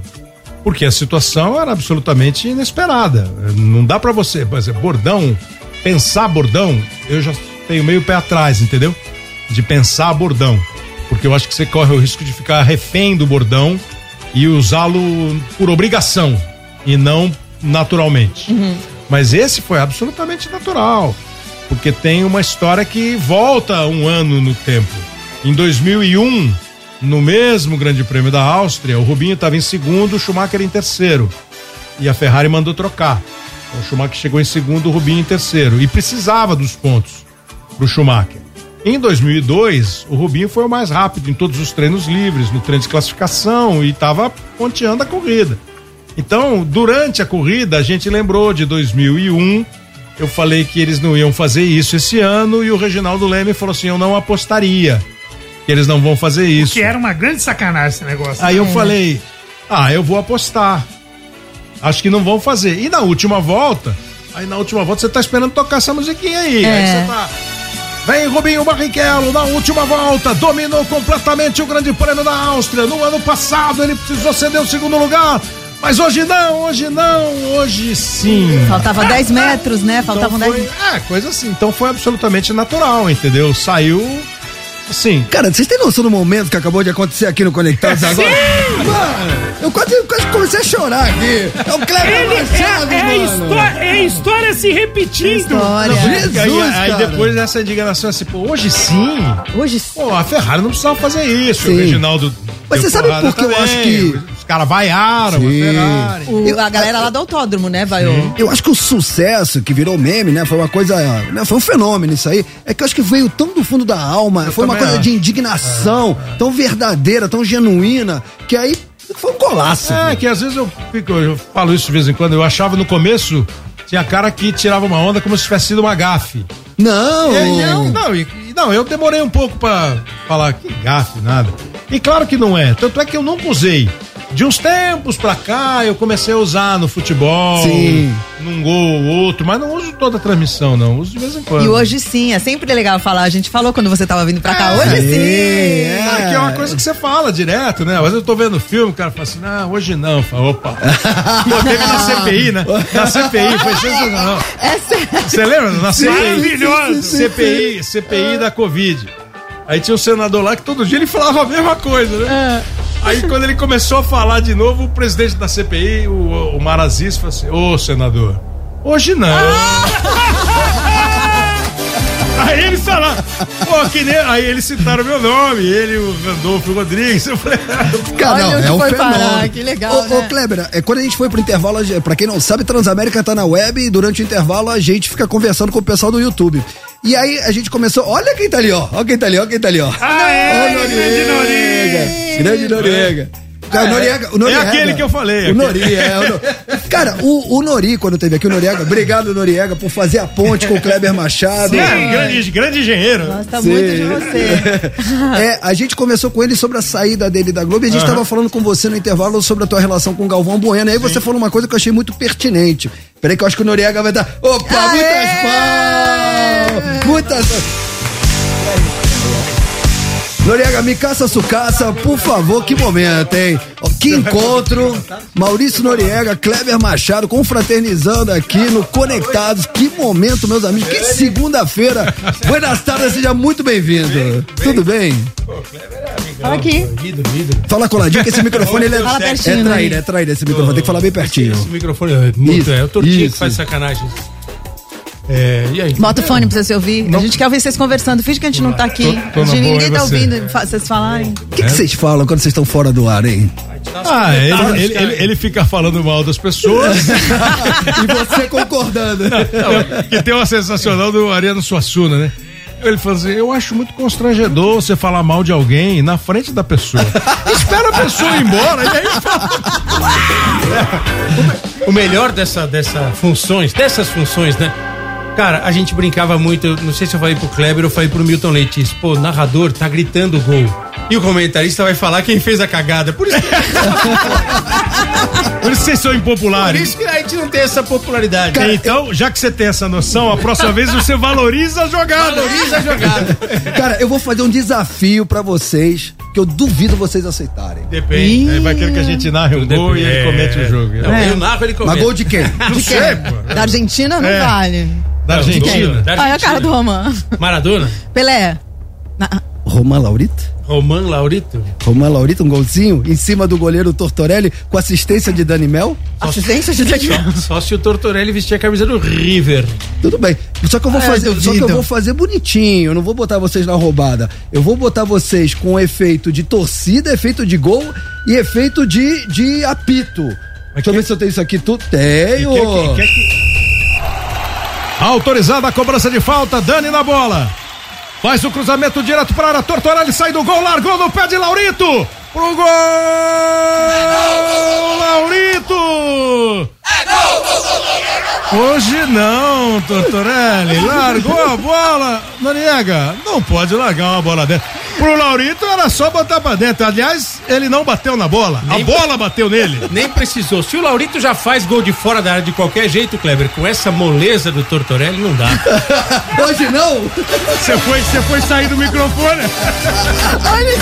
Porque a situação era absolutamente inesperada. Não dá pra você, por exemplo, bordão, pensar bordão, eu já tenho meio pé atrás, entendeu? De pensar bordão. Porque eu acho que você corre o risco de ficar refém do bordão e usá-lo por obrigação e não naturalmente. Mas esse foi absolutamente natural, porque tem uma história que volta um ano no tempo. Em 2001, no mesmo Grande Prêmio da Áustria, o Rubinho estava em segundo, o Schumacher em terceiro. E a Ferrari mandou trocar. O Schumacher chegou em segundo, o Rubinho em terceiro. E precisava dos pontos pro Schumacher. Em 2002, o Rubinho foi o mais rápido em todos os treinos livres, no treino de classificação e estava ponteando a corrida. Então, durante a corrida, a gente lembrou de 2001. Eu falei que eles não iam fazer isso esse ano e o Reginaldo Leme falou assim: eu não apostaria que eles não vão fazer isso. Que era uma grande sacanagem esse negócio. Aí eu falei, Ah, eu vou apostar. Acho que não vão fazer. E na última volta, aí na última volta você tá esperando tocar essa musiquinha aí. É. Aí você tá. Vem Rubinho Barrichello na última volta, dominou completamente o Grande Prêmio da Áustria. No ano passado ele precisou ceder o segundo lugar, mas hoje não, hoje não, hoje sim. Faltava 10 metros, né? Faltavam Então 10 foi, é, coisa assim. Então foi absolutamente natural, entendeu? Saiu assim. Cara, vocês têm noção do momento que acabou de acontecer aqui no Conectados agora? Mano, eu quase, quase comecei a chorar aqui. É o Kleber Ele Machado, é, é, a mano. história, é história se repetindo. Aí- aí, aí cara. depois dessa indignação assim, pô, hoje sim. Hoje Pô, a Ferrari não precisava fazer isso. Sim. O Reginaldo. Mas você sabe por que eu acho que- Os caras vaiaram Sim. a Ferrari. O- a galera lá do autódromo, né, vaiou? Eu acho que o sucesso que virou meme, né? Foi uma coisa. Né, foi um fenômeno isso aí. É que eu acho que veio tão do fundo da alma. foi uma também coisa de acho. indignação, tão verdadeira, tão genuína, que aí foi um golaço. É, que às vezes eu, fico, eu falo isso de vez em quando. Eu achava no começo, tinha cara que tirava uma onda como se tivesse sido uma gafe. Não! E- não, não, e- não, eu demorei um pouco pra falar que gafe, nada. E claro que não é. Tanto é que eu nunca usei. De uns tempos pra cá, eu comecei a usar no futebol, Sim. num gol ou outro, mas não uso toda a transmissão, não. Uso de vez em quando. E hoje sim, é sempre legal falar. A gente falou quando você tava vindo pra cá. Hoje sim. é. Ah, que é uma coisa que você fala direto, né? Às vezes eu tô vendo filme, o cara fala assim, não, hoje não. Fala, opa. Pô, teve na CPI, né? Na CPI, foi sensacional. É sério. Você lembra? Na CPI. Maravilhoso. CPI, CPI da Covid. Aí tinha um senador lá que todo dia ele falava a mesma coisa, né? Aí quando ele começou a falar de novo, o presidente da CPI, o, o Marazis, falou assim: Ô senador, hoje não. Aí eles falaram, pô, que nem. Aí eles citaram meu nome, ele, o Randolfo Rodrigues. Eu falei, Cara, Olha não, é um foi fenômeno. parar, que legal, Ô, ô, né? Kleber, é, quando a gente foi pro intervalo, pra quem não sabe, Transamérica tá na web e durante o intervalo a gente fica conversando com o pessoal do YouTube. E aí a gente começou, olha quem tá ali, ó. Olha quem tá ali, ó, quem tá ali, ó. Noriega. Grande Noriega. Cara, o Noriega, o Noriega. aquele que eu falei, O aquele. Nori, é. O. Cara, o, o Nori, quando teve aqui o Noriega, obrigado, Noriega, por fazer a ponte com o Kleber Machado. Sim, grande, grande engenheiro. Gosta Sim. muito de você. É, a gente conversou com ele sobre a saída dele da Globo e a gente Aham. tava falando com você no intervalo sobre a tua relação com o Galvão Bueno. E aí você falou uma coisa que eu achei muito pertinente. Peraí que eu acho que o Noriega vai dar. Opa, Aê! muitas palmas! Muitas. Noriega, me caça sucaça, por favor, que momento, hein? Que encontro, Maurício Noriega, Kleber Machado, confraternizando aqui no Conectados. Que momento, meus amigos, que segunda-feira. Buenas tardes, seja muito bem-vindo. Tudo bem? Fala aqui. Fala coladinho que esse microfone ele é, Fala é traíra, né? é traíra esse microfone, tem que falar bem pertinho. Esse microfone é muito. Isso, é o Tortinho que faz sacanagem. É, e aí? Bota o fone pra você ouvir. A gente quer ouvir vocês conversando. Finge que a gente não tá aqui. Tô- tô gente- ninguém e tá você? ouvindo vocês falarem. O que que vocês falam quando vocês estão fora do ar, hein? Ah, ele, ele, ele, ele fica falando mal das pessoas. E você concordando. Não, que tem uma sensacional do Ariano Suassuna, né? Ele falou assim: Eu acho muito constrangedor você falar mal de alguém na frente da pessoa. Espera a pessoa ir embora e aí fala. O melhor dessa, dessa funções, dessas funções, né? Cara, a gente brincava muito, não sei se eu falei pro Kleber ou falei pro Milton Leite, pô, narrador tá gritando gol. E o comentarista vai falar quem fez a cagada. Por isso, Por isso vocês são por impopulares. isso que a gente não tem essa popularidade. então, já que você tem essa noção, a próxima vez você valoriza a jogada. Valoriza a jogada. Cara, eu vou fazer um desafio pra vocês que eu duvido vocês aceitarem. Depende. Aí vai querer que a gente narre um gol e ele comete o jogo. Não, É. Eu narro, ele comenta. Mas gol de quem? Não sei, pô. Da Argentina não É. vale. Da Argentina. Olha a Argentina. cara do Roman. Maradona? Pelé. Na- Romã Laurito? Roman Laurito? Romã Laurito, um golzinho em cima do goleiro Tortorelli com assistência de Dani Mel? Assistência de Daniel. Só se o Tortorelli vestir a camisa do River. Tudo bem. Só que eu vou Ah, fazer, duvido. só que eu vou fazer bonitinho, eu não vou botar vocês na roubada. Eu vou botar vocês com efeito de torcida, efeito de gol e efeito de, de apito. Deixa eu ver se eu tenho isso aqui tudo. Tenho. Que- que- Autorizada a cobrança de falta, Dani na bola. Faz o cruzamento direto para a área. Tortorelli sai do gol, largou no pé de Laurito. Pro gol! Laurito! Hoje não, Tortorelli. Largou a bola. Noriega, não pode largar uma bola dessa. Pro Laurito era só botar pra dentro. Aliás, ele não bateu na bola. A Nem- bola bateu nele. Nem precisou. Se o Laurito já faz gol de fora da área de qualquer jeito, Kleber, com essa moleza do Tortorelli, não dá. Hoje não? Você foi, você foi sair do microfone? Olha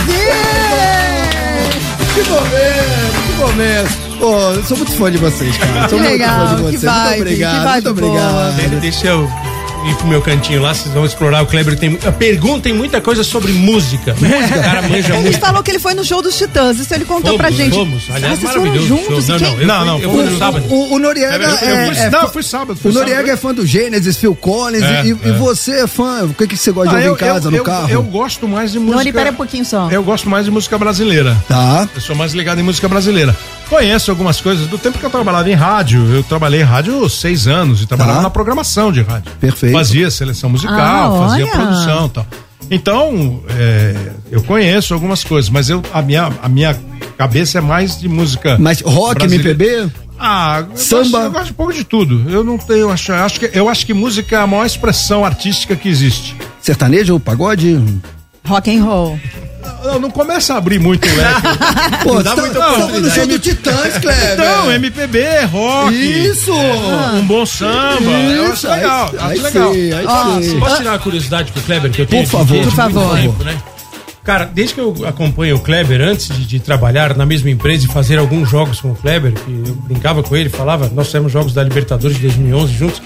Que momento, que momento. Pô, eu sou muito fã de vocês, cara. Sou Que muito legal, fã de que vocês. vibe, muito obrigado, muito obrigado. Ele deixa eu ir pro meu cantinho lá, vocês vão explorar. O Kleber tem. A pergunta tem muita coisa sobre música. O cara manja Ele muito. falou que ele foi no show dos Titãs, isso ele contou pra gente. Fomos, aliás, Ah, maravilhoso. juntos? Não, não, eu Não, fui, não, eu fui no sábado. O, o Noriega Eu fui- é, é não, fã- fui sábado, fui O Noriega sábado. é fã do Gênesis, Phil Collins. É, e, e é. você é fã. O que, que você gosta de Ah, ouvir eu, em casa, eu- no eu- carro? eu gosto mais de Nori, música. pera um pouquinho só. Eu gosto mais de música brasileira. Tá. Eu sou mais ligado em música brasileira. Conheço algumas coisas do tempo que eu trabalhava em rádio. Eu trabalhei em rádio seis anos e trabalhava Tá. na programação de rádio. Perfeito. Fazia seleção musical, Ah, fazia produção e tal. Então, é, eu conheço algumas coisas, mas eu, a, minha, a minha cabeça é mais de música. Mas rock, brasileira. MPB? Ah, Samba? Gosto, eu gosto um pouco de tudo. Eu não tenho, eu acho, acho que, eu acho que música é a maior expressão artística que existe. Sertanejo, pagode? Rock and roll. Não, não começa a abrir muito o leque. Pô, dá tá, muita oportunidade. no show do Titãs, Kleber. Então, MPB, rock. Isso! Um bom samba. eu acho Isso, legal. aí- acho aí legal. sim, aí Ó, sim. Posso tirar uma curiosidade pro Kleber que eu tenho? Por favor. de- de Por favor. muito tempo, né? Cara, desde que eu acompanho o Kleber, antes de, de trabalhar na mesma empresa e fazer alguns jogos com o Kleber, que eu brincava com ele, falava, nós fizemos jogos da Libertadores de 2011 juntos,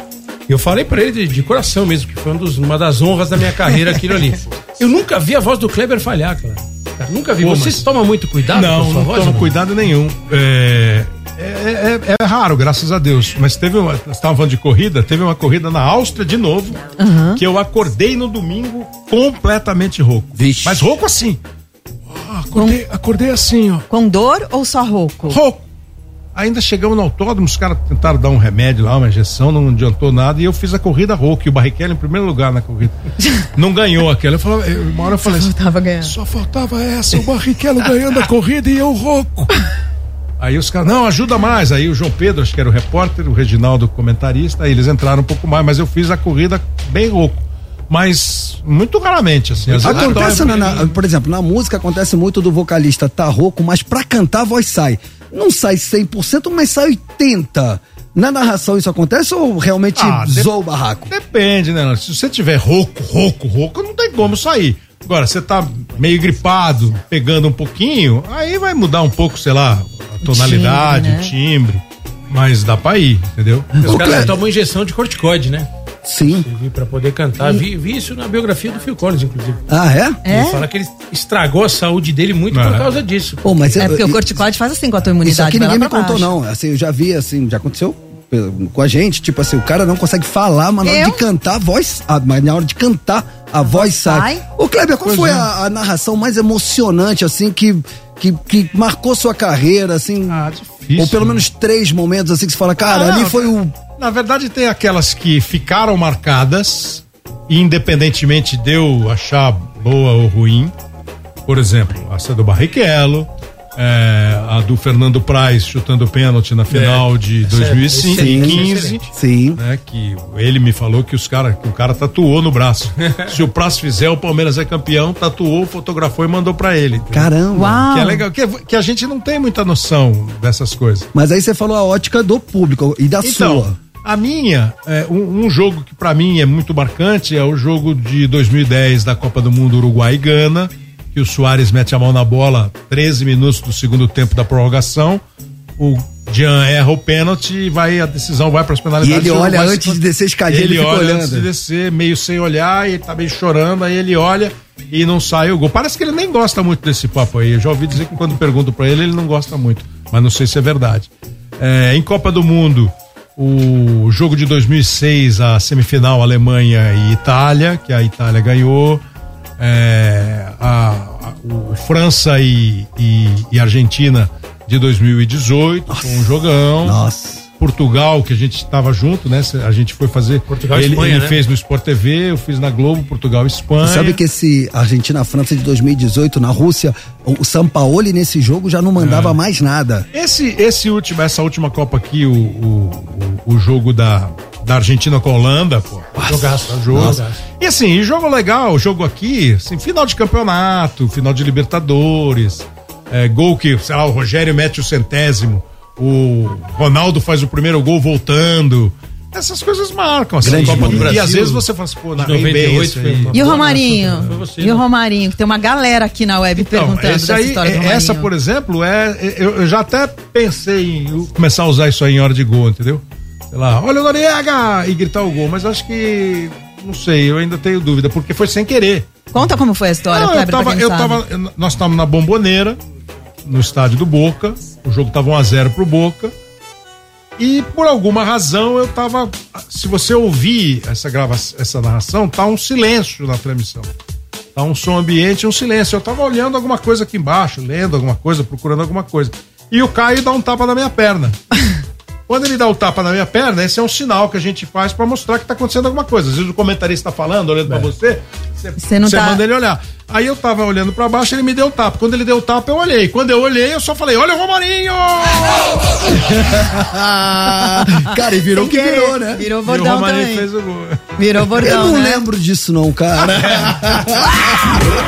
eu falei pra ele de, de coração mesmo, que foi um dos- uma das honras da minha carreira aquilo ali. Eu nunca vi a voz do Kleber falhar, cara. Cara, nunca vi. Pô, Vocês mas- tomam muito cuidado com a Não, sua não voz? tomo não? cuidado nenhum. É, é, é- é raro, graças a Deus. Mas teve uma. Você estava falando de corrida, teve uma corrida na Áustria de novo, que eu acordei no domingo completamente rouco. Vixe. Mas rouco assim. Ah, acordei, acordei assim, ó. Com dor ou só rouco? Rouco. Ainda chegamos no autódromo, os caras tentaram dar um remédio lá, uma injeção, não adiantou nada, e eu fiz a corrida rouco, e o Barrichello em primeiro lugar na corrida. Não ganhou aquela. Eu falava, eu- uma hora eu falei assim, Tava ganhando. só faltava essa, o Barrichello ganhando a corrida e eu rouco. Aí os caras, não, ajuda mais. Aí o João Pedro, acho que era o repórter, o Reginaldo, o comentarista, aí eles entraram um pouco mais, mas eu fiz a corrida bem rouco. Mas muito raramente, assim. Às vezes Acontece, na, na- por exemplo, na música acontece muito do vocalista tá rouco, mas pra cantar a voz sai. Não sai 100%, mas sai 80%. Na narração isso acontece ou realmente Ah, zoa o barraco? Depende, né? Se você tiver rouco, rouco, rouco, não tem como sair. Agora, você tá meio gripado, pegando um pouquinho, aí vai mudar um pouco, sei lá, a tonalidade, timbre, né? o timbre. Mas dá pra ir, entendeu? Os Ô, caras tomam injeção de corticoide, né? Sim. Vi pra poder cantar. Vi, vi isso na biografia do Phil Collins, inclusive. Ah, é? É? Ele fala que ele estragou a saúde dele muito É. por causa disso. Pô, mas É eu- porque o eu- corticoide faz assim com a tua imunidade. Isso aqui ninguém me contou, baixo. não. Assim, eu já vi, assim, já aconteceu com a gente, tipo assim, o cara não consegue falar, mas na hora Eu? de cantar, a voz. ah, mas na hora de cantar, a, voz sai. sai? Ô, Kleber, qual Pois foi é. a, a narração mais emocionante, assim, que, que, que marcou sua carreira, assim? Ah, difícil. Ou pelo menos três momentos, assim, que você fala, cara, Ah, ali foi o. Na verdade, tem aquelas que ficaram marcadas, e independentemente de eu achar boa ou ruim. Por exemplo, essa do Barrichello, é, a do Fernando Praz chutando pênalti na final de Essa é 2015. excelente. Sim. né, que ele me falou que os cara, que o cara tatuou no braço. Se o Praz fizer, o Palmeiras é campeão, tatuou, fotografou e mandou pra ele. entendeu? Caramba. Uau. Que é legal, que, que a gente não tem muita noção dessas coisas. Mas aí você falou a ótica do público e da Então, sua. A minha, é, um, um jogo que pra mim é muito marcante é o jogo de 2010 da Copa do Mundo Uruguai e Gana, que o Soares mete a mão na bola 13 minutos do segundo tempo da prorrogação. O Jean erra o pênalti e vai, a decisão vai para as E penalidades. ele O olha antes de descer a escadinha, ele, ele fica olha antes de olhando. descer, meio sem olhar, e ele tá meio chorando, aí ele olha e não sai o gol. Parece que ele nem gosta muito desse papo aí. Eu já ouvi dizer que quando pergunto pra ele, ele não gosta muito. Mas não sei se é verdade. É, em Copa do Mundo, o jogo de 2006, a semifinal Alemanha e Itália, que a Itália ganhou. É, a, a- o França e, e- e Argentina de 2018, foi um jogão. Nossa. Portugal, que a gente estava junto, né? A gente foi fazer. Portugal e ele Espanha, ele né? fez no Sport TV, eu fiz na Globo, Portugal e Espanha. Você sabe que esse Argentina-França de 2018 na Rússia, o Sampaoli nesse jogo já não mandava É. mais nada. Esse, esse último, essa última Copa aqui, o, o, o, o jogo da, da Argentina com a Holanda, pô. Jogaço. Jogo. Nossa. E assim, e jogo legal, jogo aqui, assim, final de campeonato, final de Libertadores, é, gol que, sei lá, o Rogério mete o centésimo, o Ronaldo faz o primeiro gol voltando. Essas coisas marcam, assim. Copa do. Brasil. E às vezes você fala assim, pô, na de 98 98 foi uma E o boa Romarinho? você, E o né? Romarinho? Que tem uma galera aqui na web Então, perguntando esse dessa aí, história do é- Romarinho. essa, por exemplo, é. Eu, eu já até pensei em começar a usar isso aí em hora de gol, entendeu? Sei lá, olha o Noriega! E gritar o gol, mas acho que. Não sei, eu ainda tenho dúvida, porque foi sem querer. Conta como foi a história, Não, eu tava, quem eu não tava, nós estávamos na bomboneira, no estádio do Boca. O jogo tava 1x0 pro Boca. E por alguma razão eu tava. Se você ouvir essa grava, essa narração, tá um silêncio na transmissão. Tá um som ambiente, um silêncio. Eu tava olhando alguma coisa aqui embaixo, lendo alguma coisa, procurando alguma coisa. E o Caio dá um tapa na minha perna. Quando ele dá o tapa na minha perna, esse é um sinal que a gente faz pra mostrar que tá acontecendo alguma coisa. Às vezes o comentarista tá falando, olhando pra você, você, Você não você tá- manda ele olhar. Aí eu tava olhando pra baixo, ele me deu o tapa. Quando ele deu o tapa, eu olhei. Quando eu olhei, eu só falei: Olha o Romarinho! cara, e virou o que virou, né? Virou E o bordão Romarinho também. fez o gol. Virou Eu bordão, não né? lembro disso, não, cara.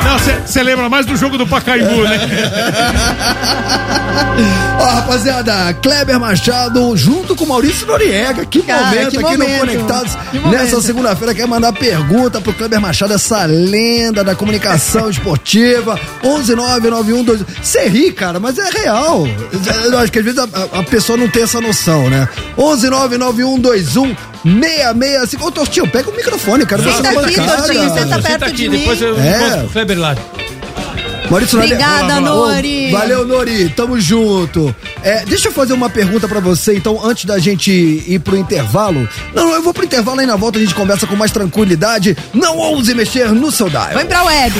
Não, você lembra mais do jogo do Pacaembu, né? Ó, rapaziada, Kleber Machado junto com Maurício Noriega. Que Cara, momento que aqui momento. no Conectados. Momento. Nessa segunda-feira, quer mandar pergunta pro Kleber Machado, essa lenda da comunicação esportiva. 1199122. Você ri, cara, mas é real. Eu acho que às vezes a, a- pessoa não tem essa noção, né? 1199121. 665. Ô, Tortinho, pega o microfone, cara. Senta Você tá aqui. Tortinho, senta Senta perto aqui, de depois mim. eu É. mostro pro Kleber lá. Maurício Noriega. Obrigada, Nori. Valeu, Nori. Tamo junto. É, deixa eu fazer uma pergunta pra você, então, antes da gente ir pro intervalo. Não, não, eu vou pro intervalo aí na volta a gente conversa com mais tranquilidade. Não ouse mexer no seu dial. Vem pra web.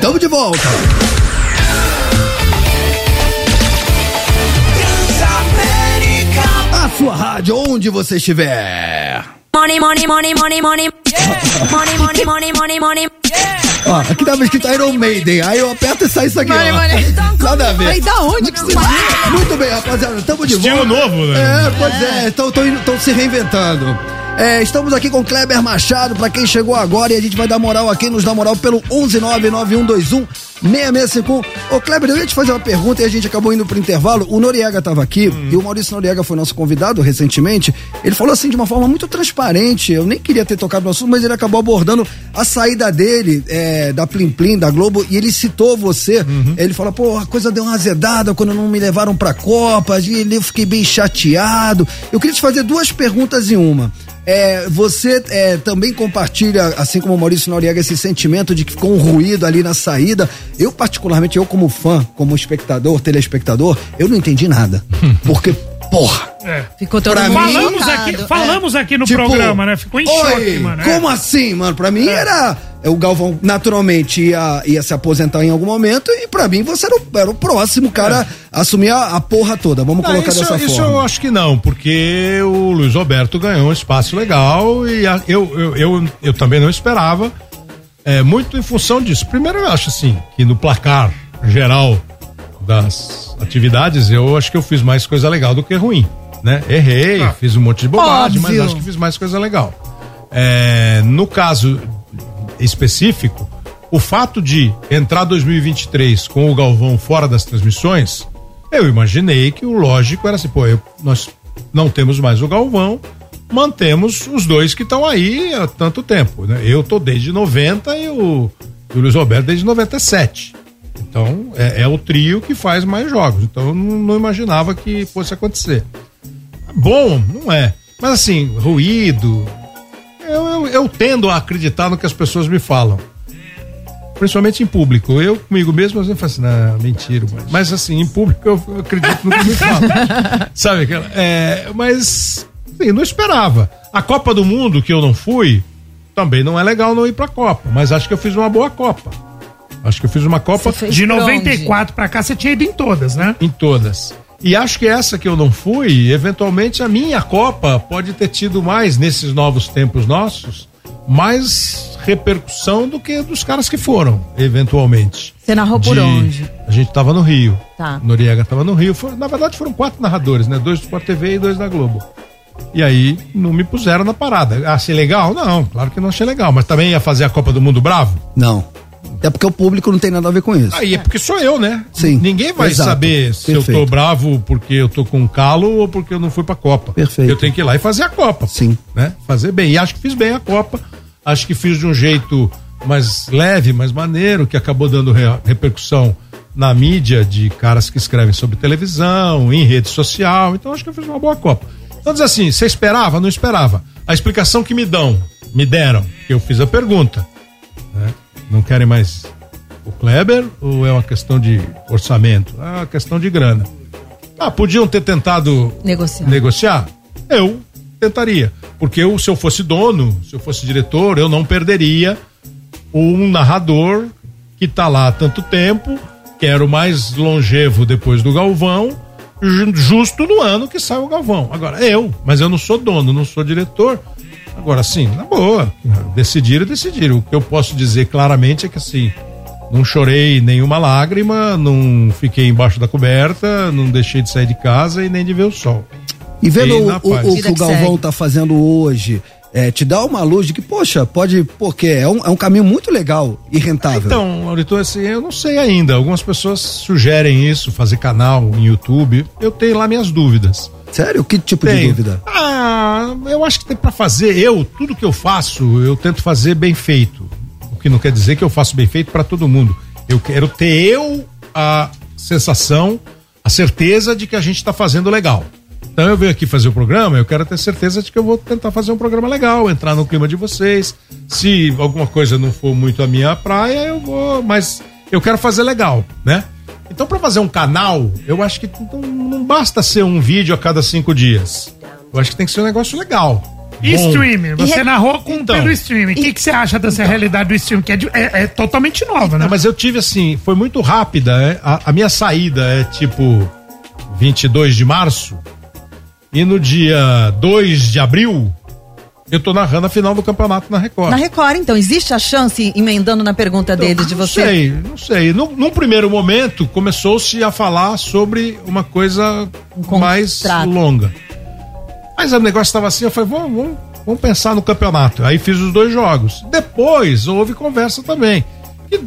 Tamo de volta. A sua rádio, onde você estiver. Money, money, money, money, money. Money, money, money, money, money. Ó, aqui tava escrito Iron Maiden. Aí eu aperto e sai isso aqui, Money, ó. money. Nada a ver. Aí da onde que você viu? Muito bem, rapaziada, estamos de Estilo volta. novo, né? É, pois é, estão se reinventando. É, estamos aqui com Kleber Machado, pra quem chegou agora, e a gente vai dar moral aqui, nos dá moral pelo 1199121 6651. Ô Kleber, eu ia te fazer uma pergunta e a gente acabou indo pro intervalo. O Noriega tava aqui e o Maurício Noriega foi nosso convidado recentemente. Ele falou assim de uma forma muito transparente. Eu nem queria ter tocado no assunto, mas ele acabou abordando a saída dele é, da Plim Plim, da Globo, e ele citou você. Ele falou, pô, a coisa deu uma azedada quando não me levaram pra Copa, e eu fiquei bem chateado. Eu queria te fazer duas perguntas em uma. É, você é, também compartilha, assim como o Maurício Noriega, esse sentimento de que ficou um ruído ali na saída. Eu, particularmente, eu como fã, como espectador, telespectador, eu não entendi nada. Porque, porra, Ficou todo Pra mundo mim- Falamos aqui, falamos aqui no Tipo, programa, né? Ficou em Oi, choque, mano. é. Como assim, mano? Pra mim era. O Galvão naturalmente ia, ia se aposentar em algum momento e pra mim você era o, era o próximo cara a assumir a, a porra toda. Vamos Não, colocar isso, dessa isso forma. eu acho que não, porque o Luiz Roberto ganhou um espaço legal e a- eu, eu, eu, eu também não esperava, é, muito em função disso. Primeiro, eu acho assim, que no placar geral das atividades, eu acho que eu fiz mais coisa legal do que ruim, né? Errei, Ah. fiz um monte de bobagem, mas Óbvio. acho que fiz mais coisa legal. É, no caso específico, o fato de entrar 2023 com o Galvão fora das transmissões, eu imaginei que o lógico era assim, pô, eu- nós não temos mais o Galvão, mantemos os dois que estão aí há tanto tempo, né? Eu tô desde 90 e o, e o Luiz Roberto desde 97. Então, é, é o trio que faz mais jogos. Então, eu não, não imaginava que fosse acontecer. Bom, não é. Mas assim, ruído. Eu, eu, eu tendo a acreditar no que as pessoas me falam. Principalmente em público. Eu comigo mesmo, às vezes eu falo assim, não, mentira. Mas, mas assim, em público eu, acredito no que me falam. Sabe? aquela- É, mas, assim, não esperava. A Copa do Mundo, que eu não fui, também não é legal não ir pra Copa. Mas acho que eu fiz uma boa Copa. Acho que eu fiz uma Copa De 94 pra cá, você tinha ido em todas, né? em todas. E acho que essa que eu não fui, eventualmente a minha Copa pode ter tido mais, nesses novos tempos nossos, mais repercussão do que dos caras que foram, eventualmente. Você narrou por De- onde? A gente tava no Rio. Tá. Noriega tava no Rio. Na verdade, foram quatro narradores, né? Dois do Sport TV e dois da Globo. E aí, não me puseram na parada. Achei legal? Não, claro que não achei legal. Mas também ia fazer a Copa do Mundo bravo? Não. Até porque o público não tem nada a ver com isso. Aí é porque sou eu, né? Sim. Ninguém vai Exato. saber se eu Perfeito. tô bravo porque eu tô com calo ou porque eu não fui pra Copa. Perfeito. Eu tenho que ir lá e fazer a Copa. Sim. Né? Fazer bem. E acho que fiz bem a Copa. Acho que fiz de um jeito mais leve, mais maneiro, que acabou dando re- repercussão na mídia de caras que escrevem sobre televisão, em rede social. Então acho que eu fiz uma boa Copa. Então diz assim, você esperava? Não esperava. A explicação que me dão, me deram, que eu fiz a pergunta. né? Não querem mais o Kleber ou é uma questão de orçamento? É uma questão de grana. Ah, podiam ter tentado Negociar. negociar? Eu tentaria. Porque eu, se eu fosse dono, se eu fosse diretor, eu não perderia um narrador que tá lá há tanto tempo, que era o mais longevo depois do Galvão, justo no ano que sai o Galvão. Agora, eu, mas eu não sou dono, não sou diretor. Agora, sim, na boa, decidiram, decidiram. O que eu posso dizer claramente é que assim, não chorei nenhuma lágrima, não fiquei embaixo da coberta, não deixei de sair de casa e nem de ver o sol. E vendo Fiquei o, o- o que o Galvão segue. tá fazendo hoje, é, te dá uma luz de que, poxa, pode, porque é um, é um caminho muito legal e rentável. Então, Aurito, assim, eu não sei ainda. Algumas pessoas sugerem isso, fazer canal em YouTube. Eu tenho lá minhas dúvidas. Sério? Que tipo de dúvida? Ah, eu acho que tem pra fazer. Eu, tudo que eu faço, eu tento fazer bem feito. O que não quer dizer que eu faço bem feito pra todo mundo. Eu quero ter eu a sensação, a certeza de que a gente tá fazendo legal. Então eu venho aqui fazer o programa, eu quero ter certeza de que eu vou tentar fazer um programa legal, entrar no clima de vocês. Se alguma coisa não for muito a minha praia, eu vou, mas eu quero fazer legal, né? Então, pra fazer um canal, eu acho que não, não basta ser um vídeo a cada cinco dias. Eu acho que tem que ser um negócio legal. E bom. streaming? Você narrou com, Então. pelo streaming. O que, que você acha dessa realidade do streaming? Que é, de- é- é totalmente nova, né? Não, mas eu tive assim, foi muito rápida. é, A, a minha saída é tipo 22 de março. E no dia 2 de abril, eu tô narrando a final do campeonato na Record. Na Record, então, existe a chance, emendando na pergunta dele, de Não você? sei, não sei. Num, num primeiro momento, começou-se a falar sobre uma coisa mais longa. Mas o negócio estava assim, eu falei, vamos, vamos, vamos pensar no campeonato. Aí fiz os dois jogos. Depois houve conversa também. Que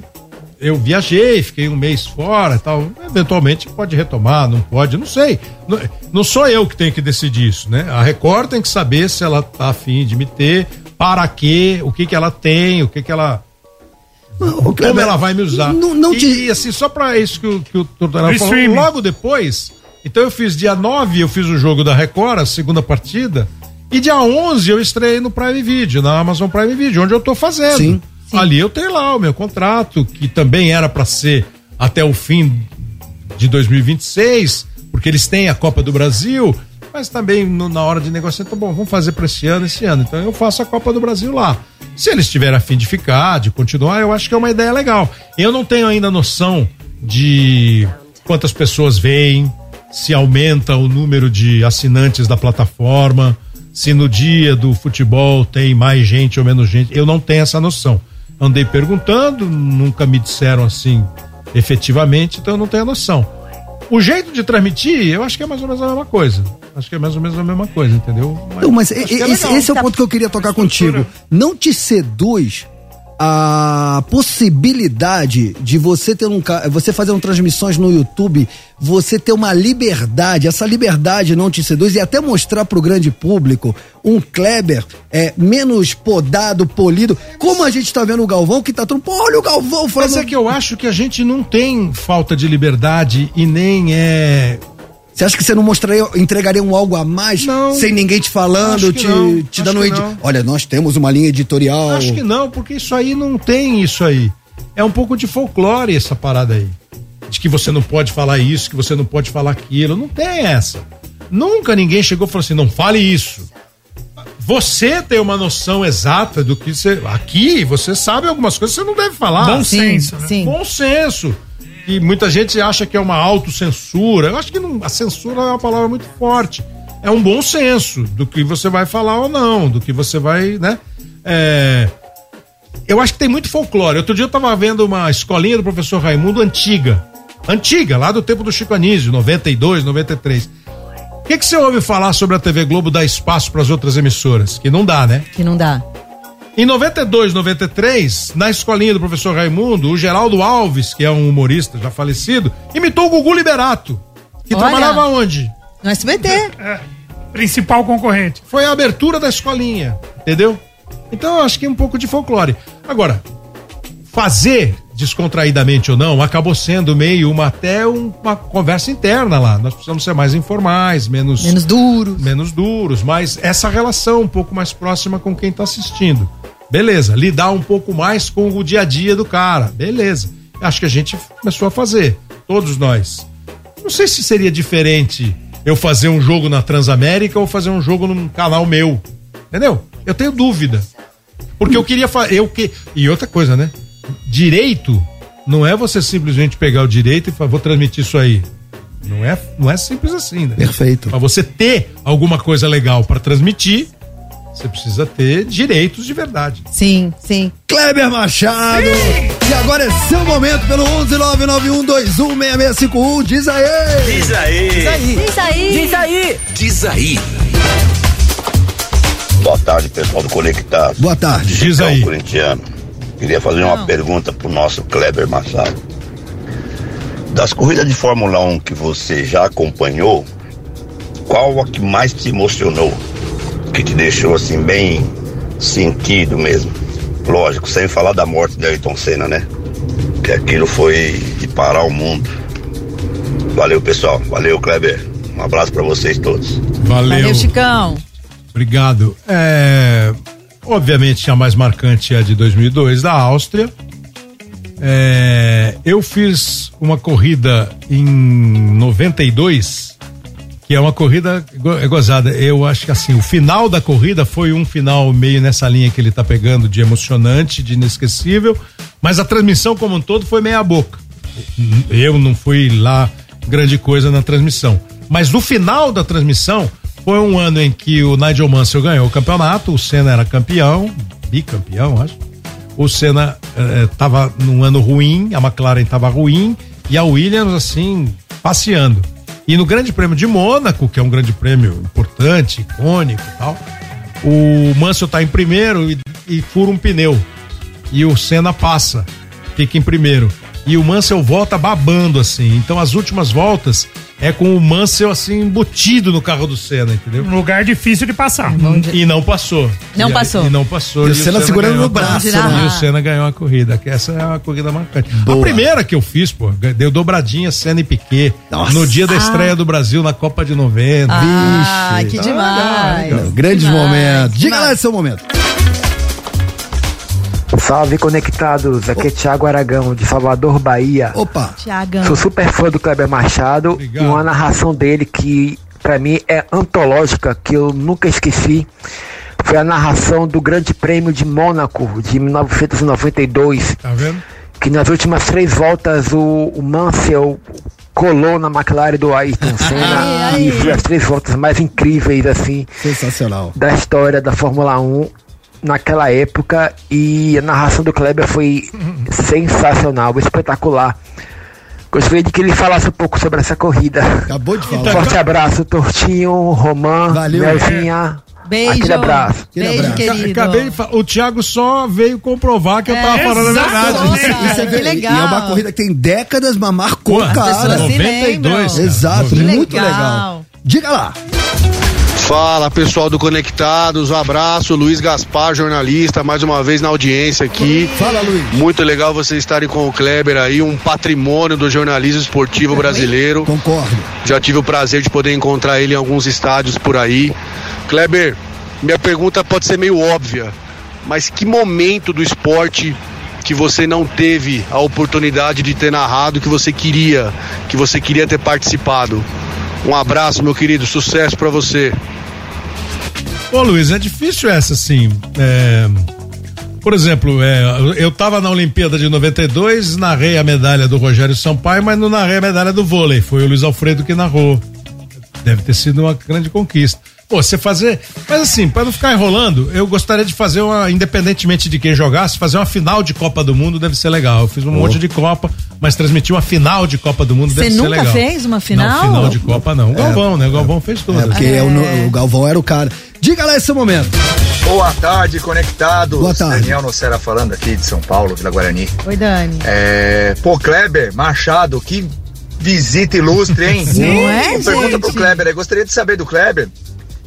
eu viajei, fiquei um mês fora e tal. Eventualmente pode retomar, não pode, não sei. Não, não sou eu que tenho que decidir isso, né? A Record tem que saber se ela tá afim de me ter, para quê, o que que ela tem, o que que ela como ela vai me usar. Não- não e, te- e, assim, só pra isso que o, que o Tortorella falou, streaming. logo depois, então eu fiz dia 9, eu fiz o jogo da Record, a segunda partida, e dia 11 eu estreiei no Prime Video, na Amazon Prime Video, onde eu tô fazendo. Sim. Ali eu tenho lá o meu contrato, que também era pra ser até o fim de 2026, porque eles têm a Copa do Brasil, mas também no- na hora de negociar, tá bom, vamos fazer para esse ano, esse ano. Então eu faço a Copa do Brasil lá. Se eles tiverem a fim de ficar, de continuar, eu acho que é uma ideia legal. Eu não tenho ainda noção de quantas pessoas veem, se aumenta o número de assinantes da plataforma, se no dia do futebol tem mais gente ou menos gente. Eu não tenho essa noção. Andei perguntando, nunca me disseram assim efetivamente, então eu não tenho a noção. O jeito de transmitir, eu acho que é mais ou menos a mesma coisa. Acho que é mais ou menos a mesma coisa, entendeu? Não, mas e- que é esse, legal. esse é o ponto que eu queria tocar contigo. Não te seduz a possibilidade de você ter um você fazer um transmissões no YouTube, você ter uma liberdade, essa liberdade não te seduz e até mostrar pro grande público um Kleber é menos podado, polido, como a gente tá vendo o Galvão que tá todo, pô, olha o Galvão falando Mas é que eu acho que a gente não tem falta de liberdade e nem é. Você acha que você não mostraria, entregaria um algo a mais sem ninguém te falando, te, não, te dando um edi- não. Olha, nós temos uma linha editorial. Acho que não, porque isso aí não tem isso aí. É um pouco de folclore essa parada aí. De que você não pode falar isso, que você não pode falar aquilo. Não tem essa. Nunca ninguém chegou e falou assim: não fale isso. Você tem uma noção exata do que você. Aqui, você sabe algumas coisas que você não deve falar. Bom Sim, senso, né? sim. Bom senso. E muita gente acha que é uma autocensura. Eu acho que não, a censura é uma palavra muito forte. É um bom senso do que você vai falar ou não, do que você vai, né? É, eu acho que tem muito folclore. Outro dia eu tava vendo uma escolinha do professor Raimundo antiga. Antiga, lá do tempo do Chico Anísio, 92, 93. O que, que você ouve falar sobre a TV Globo dar espaço para as outras emissoras? Que não dá, né? Que não dá. Em 92, 93, na escolinha do professor Raimundo, o Geraldo Alves, que é um humorista já falecido, imitou o Gugu Liberato, que Olha. trabalhava onde? No SBT. É, principal concorrente. Foi a abertura da escolinha, entendeu? Então eu acho que é um pouco de folclore. Agora, fazer descontraidamente ou não, acabou sendo meio uma até um- uma conversa interna lá. Nós precisamos ser mais informais, menos Menos duros. menos duros, mas essa relação um pouco mais próxima com quem está assistindo. Beleza, lidar um pouco mais com o dia a dia do cara. Beleza. Acho que a gente começou a fazer, todos nós. Não sei se seria diferente eu fazer um jogo na Transamérica ou fazer um jogo num canal meu. Entendeu? Eu tenho dúvida. Porque eu queria fazer. Eu que... E outra coisa, né? Direito não é você simplesmente pegar o direito e falar, vou transmitir isso aí. Não é, não é simples assim, né? Perfeito. Pra você ter alguma coisa legal para transmitir, você precisa ter direitos de verdade. Sim, sim. Kleber Machado. E agora é seu momento pelo 11991216651. Diz aí. Diz aí. Diz aí. Diz aí. Diz aí. Boa tarde, pessoal do Conectado. Boa tarde. Diz aí. corintiano. Queria fazer uma pergunta pro nosso Kleber Machado. Das corridas de Fórmula 1 que você já acompanhou, qual a que mais te emocionou? Que te deixou assim bem sentido mesmo? Lógico, sem falar da morte de Ayrton Senna, né? Que aquilo foi de parar o mundo. Valeu, pessoal. Valeu, Kleber. Um abraço pra vocês todos. Valeu. Valeu, Chicão. Obrigado. É, obviamente a mais marcante é a de 2002 da Áustria. É, eu fiz uma corrida em 92, que é uma corrida é gozada. Eu acho que assim, o final da corrida foi um final meio nessa linha que ele tá pegando de emocionante, de inesquecível, mas a transmissão como um todo foi meia boca. Eu não fui lá grande coisa na transmissão. Mas no final da transmissão, foi um ano em que o Nigel Mansell ganhou o campeonato, o Senna era campeão, bicampeão, acho. O Senna estava num ano ruim, a McLaren estava ruim e a Williams, assim, passeando. E no Grande Prêmio de Mônaco, que é um grande prêmio importante, icônico e tal, o Mansell tá em primeiro e, e fura um pneu. E o Senna passa, fica em primeiro. E o Mansell volta babando, assim. Então as últimas voltas é com o Mansell, assim, embutido no carro do Senna, entendeu? Um lugar difícil de passar. E não passou. Não E aí- passou. E não passou. E o Senna segurando ganhou no braço, né? E o Senna ganhou a corrida. Que essa é uma corrida marcante. Boa. A primeira que eu fiz, pô, deu dobradinha Senna e Piquet. Nossa. No dia da estreia do Brasil na Copa de 90. Ah, Vixe. que demais. Não, Grandes Demais, momentos. Diga demais. lá esse seu momento. Salve conectados, aqui é Thiago Aragão, de Salvador, Bahia. Opa. Sou super fã do Kleber Machado Obrigado. e uma narração dele que pra mim é antológica, que eu nunca esqueci. Foi a narração do Grande Prêmio de Mônaco de 1992, Tá vendo? que nas últimas três voltas o, o Mansell colou na McLaren do Ayrton Senna e foi as três voltas mais incríveis assim Sensacional. da história da Fórmula 1 naquela época e a narração do Kleber foi sensacional, espetacular. Gostaria de que ele falasse um pouco sobre essa corrida. Acabou de falar. Forte abraço, Tortinho, Romã, Valeu. Melzinha. Beijo. Aquele abraço. Aquele Beijo, abraço. querido. Acabei de. O Thiago só veio comprovar que eu tava É, falando a exato. verdade. Nossa, E você que legal. E é uma corrida que tem décadas, mas marcou, Pô, cara. pessoas se 92, cara. Exato, Que muito legal. legal. Diga lá. Fala pessoal do Conectados, um abraço, Luiz Gaspar, jornalista, mais uma vez na audiência aqui. Fala, Luiz. Muito legal vocês estarem com o Kleber aí, um patrimônio do jornalismo esportivo brasileiro. Concordo. Já tive o prazer de poder encontrar ele em alguns estádios por aí. Kleber, minha pergunta pode ser meio óbvia, mas que momento do esporte que você não teve a oportunidade de ter narrado que você queria, que você queria ter participado? Um abraço, meu querido, sucesso pra você. Ô Luiz, é difícil essa assim. é, Por exemplo, é, eu tava na Olimpíada de 92, narrei a medalha do Rogério Sampaio, mas não narrei a medalha do vôlei. Foi o Luiz Alfredo que narrou. Deve ter sido uma grande conquista. Pô, você fazer. Mas assim, pra não ficar enrolando, eu gostaria de fazer uma, independentemente de quem jogasse, fazer uma final de Copa do Mundo deve ser legal. Eu fiz um monte de Copa, mas transmitir uma final de Copa do Mundo Você deve ser legal. nunca fez uma final? Não, final de Copa não. O Galvão, né? O Galvão fez todas. É, porque é o, o Galvão era o cara. Diga lá esse momento. Boa tarde, conectados. Boa tarde. Daniel Nocera falando aqui de São Paulo, Vila Guarani. Oi, Dani. É, pô, Kleber Machado, que visita ilustre, hein? Não é, Uma Pergunta gente? pro Kleber, eu gostaria de saber do Kleber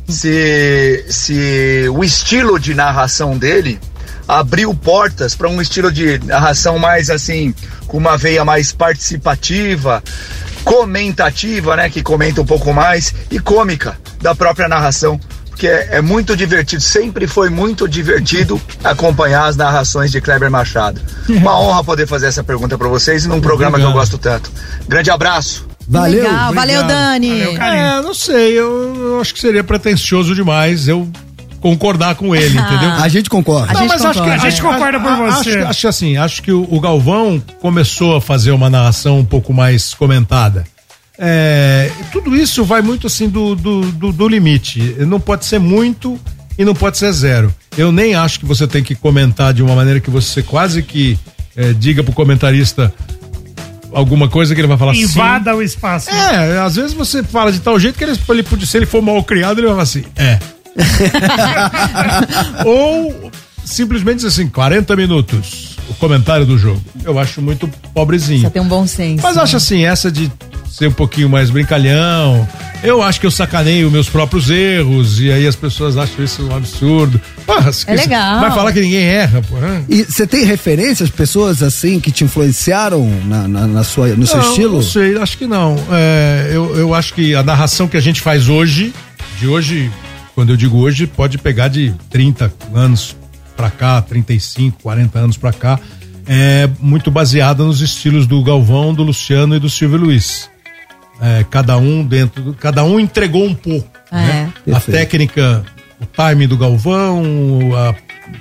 se, se o estilo de narração dele abriu portas para um estilo de narração mais assim, com uma veia mais participativa, comentativa, né? Que comenta um pouco mais, e cômica da própria narração. Porque é, é muito divertido, sempre foi muito divertido acompanhar as narrações de Kleber Machado. Uma honra poder fazer essa pergunta para vocês num programa que eu gosto tanto. Grande abraço. Valeu. Legal, valeu, Dani. É, não sei, eu, eu acho que seria pretensioso demais eu concordar com ele, entendeu? A gente concorda. Não, mas acho que A gente concorda por você. Acho, acho assim, acho que o, o Galvão começou a fazer uma narração um pouco mais comentada. É, tudo isso vai muito assim do, do, do, do limite. Não pode ser muito e não pode ser zero. Eu nem acho que você tem que comentar de uma maneira que você quase que é, diga pro comentarista alguma coisa que ele vai falar assim. Invada o espaço. É, às vezes você fala de tal jeito que ele, ele se ele for mal criado, ele vai falar assim, é. Ou simplesmente diz assim, 40 minutos, o comentário do jogo. Eu acho muito pobrezinho. Você tem um bom senso. Mas acho assim, essa de ser um pouquinho mais brincalhão, eu acho que eu sacaneio meus próprios erros e aí as pessoas acham isso um absurdo. Porra, É legal. Vai falar que ninguém erra, né? E você tem referências, pessoas assim, que te influenciaram na, na, na sua, no seu Não, estilo? Não sei, acho que não. É, eu, eu acho que a narração que a gente faz hoje, de hoje, quando eu digo hoje, pode pegar de 30 anos pra cá, 35, 40 anos pra cá, é muito baseada nos estilos do Galvão, do Luciano e do Silvio Luiz. É, cada um dentro do, cada um entregou um pouco. né? A técnica, o time do Galvão, a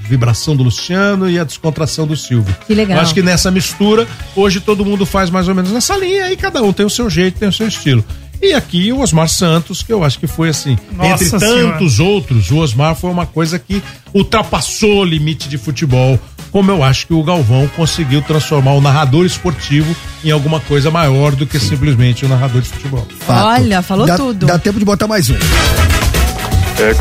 vibração do Luciano e a descontração do Silvio. Que legal. Eu acho que nessa mistura, hoje todo mundo faz mais ou menos nessa linha e cada um tem o seu jeito, tem o seu estilo. E aqui o Osmar Santos, que eu acho que foi assim, Nossa entre Senhora. tantos outros, o Osmar foi uma coisa que ultrapassou o limite de futebol, como eu acho que o Galvão conseguiu transformar o narrador esportivo em alguma coisa maior do que simplesmente o narrador de futebol. Fato. Olha, falou Dá- tudo. Dá tempo de botar mais um. É,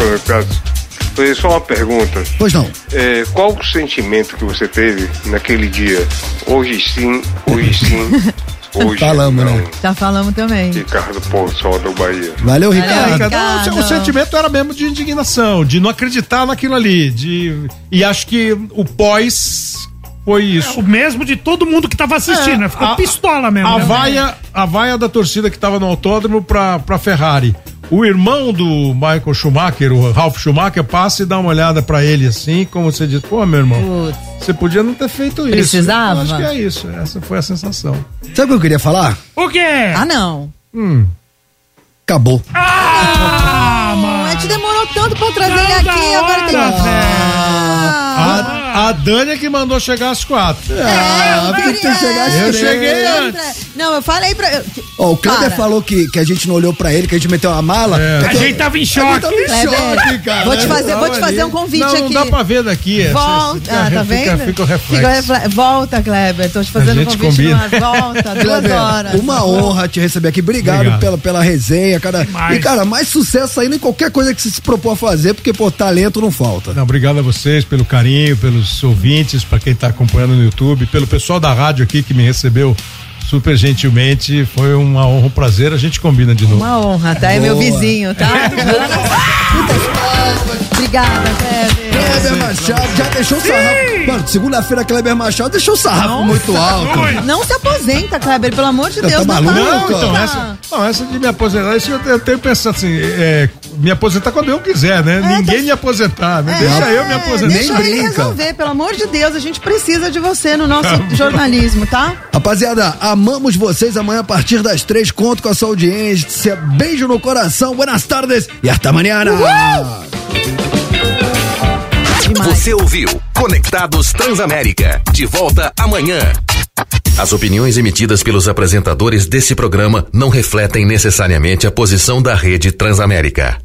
Foi só uma pergunta. Pois não. É, qual o sentimento que você teve naquele dia? Hoje sim, hoje sim, hoje Falamos, não. né? Já falamos também. Ricardo Poçol do Bahia. Valeu, Valeu, Ricardo. Ricardo, Ricardo. o, o sentimento era mesmo de indignação, de não acreditar naquilo ali, de e acho que o pós foi isso. O mesmo de todo mundo que tava assistindo, né? Ficou a- pistola mesmo. A né? vaia, a vaia da torcida que tava no autódromo pra, pra Ferrari. O irmão do Michael Schumacher, o Ralf Schumacher, passa e dá uma olhada pra ele assim, como você diz, pô, meu irmão, Putz. você podia não ter feito isso. Precisava? Eu acho que é isso, essa foi a sensação. Sabe o que eu queria falar? O quê? Ah, não. Hum. Acabou. Ah, A mano. gente demorou tanto pra trazer ele Toda aqui, agora tem hora, que. A, Dani é que mandou chegar às quatro. Ah, porque tem que chegar às Eu três. cheguei antes. Não, eu falei pra. eu- Ó, o Kleber Para. falou que, que a gente não olhou pra ele, que a gente meteu a mala. É. É A gente tava em A gente choque. tava em Kleber, choque, cara. vou te fazer, vou te fazer um convite não, aqui. Não dá pra ver daqui. essa- Volta, fica- ah, tá vendo? Fica o reflexo. Fica o refle- Volta, Kleber. Tô te fazendo A um convite combina. numa volta, duas Kleber, horas. uma honra te receber aqui. Obrigado, Obrigado. Pela, pela resenha, cara. Demais. E, cara, mais sucesso ainda em qualquer coisa que você se propor a fazer, porque, pô, talento não falta. Não, obrigado a vocês pelo carinho, pelos ouvintes, para quem tá acompanhando no YouTube, pelo pessoal da rádio aqui que me recebeu super gentilmente. Foi uma honra, um prazer. A gente combina de novo. Uma honra, tá? É meu Boa. vizinho, tá? Obrigada, Kleber. Kleber Machado já deixou o sarrafo. Mano, segunda-feira, Kleber Machado deixou o sarrafo muito alto. Não se aposenta, Kleber, pelo amor de Tá Deus. maluco? Não, Não, então, essa, não, essa de me aposentar, isso eu, eu tenho pensado assim, é, me aposentar quando eu quiser, né? Ninguém me aposentar, né? Deixa eu me aposentar. Deixa Nem ele brinca. resolver, pelo amor de Deus. A gente precisa de você no nosso jornalismo, tá? Rapaziada, amamos vocês amanhã a partir das três. Conto com a sua audiência. Beijo no coração, buenas tardes e hasta mañana. Você ouviu Conectados Transamérica. De volta amanhã. As opiniões emitidas pelos apresentadores desse programa não refletem necessariamente a posição da Rede Transamérica.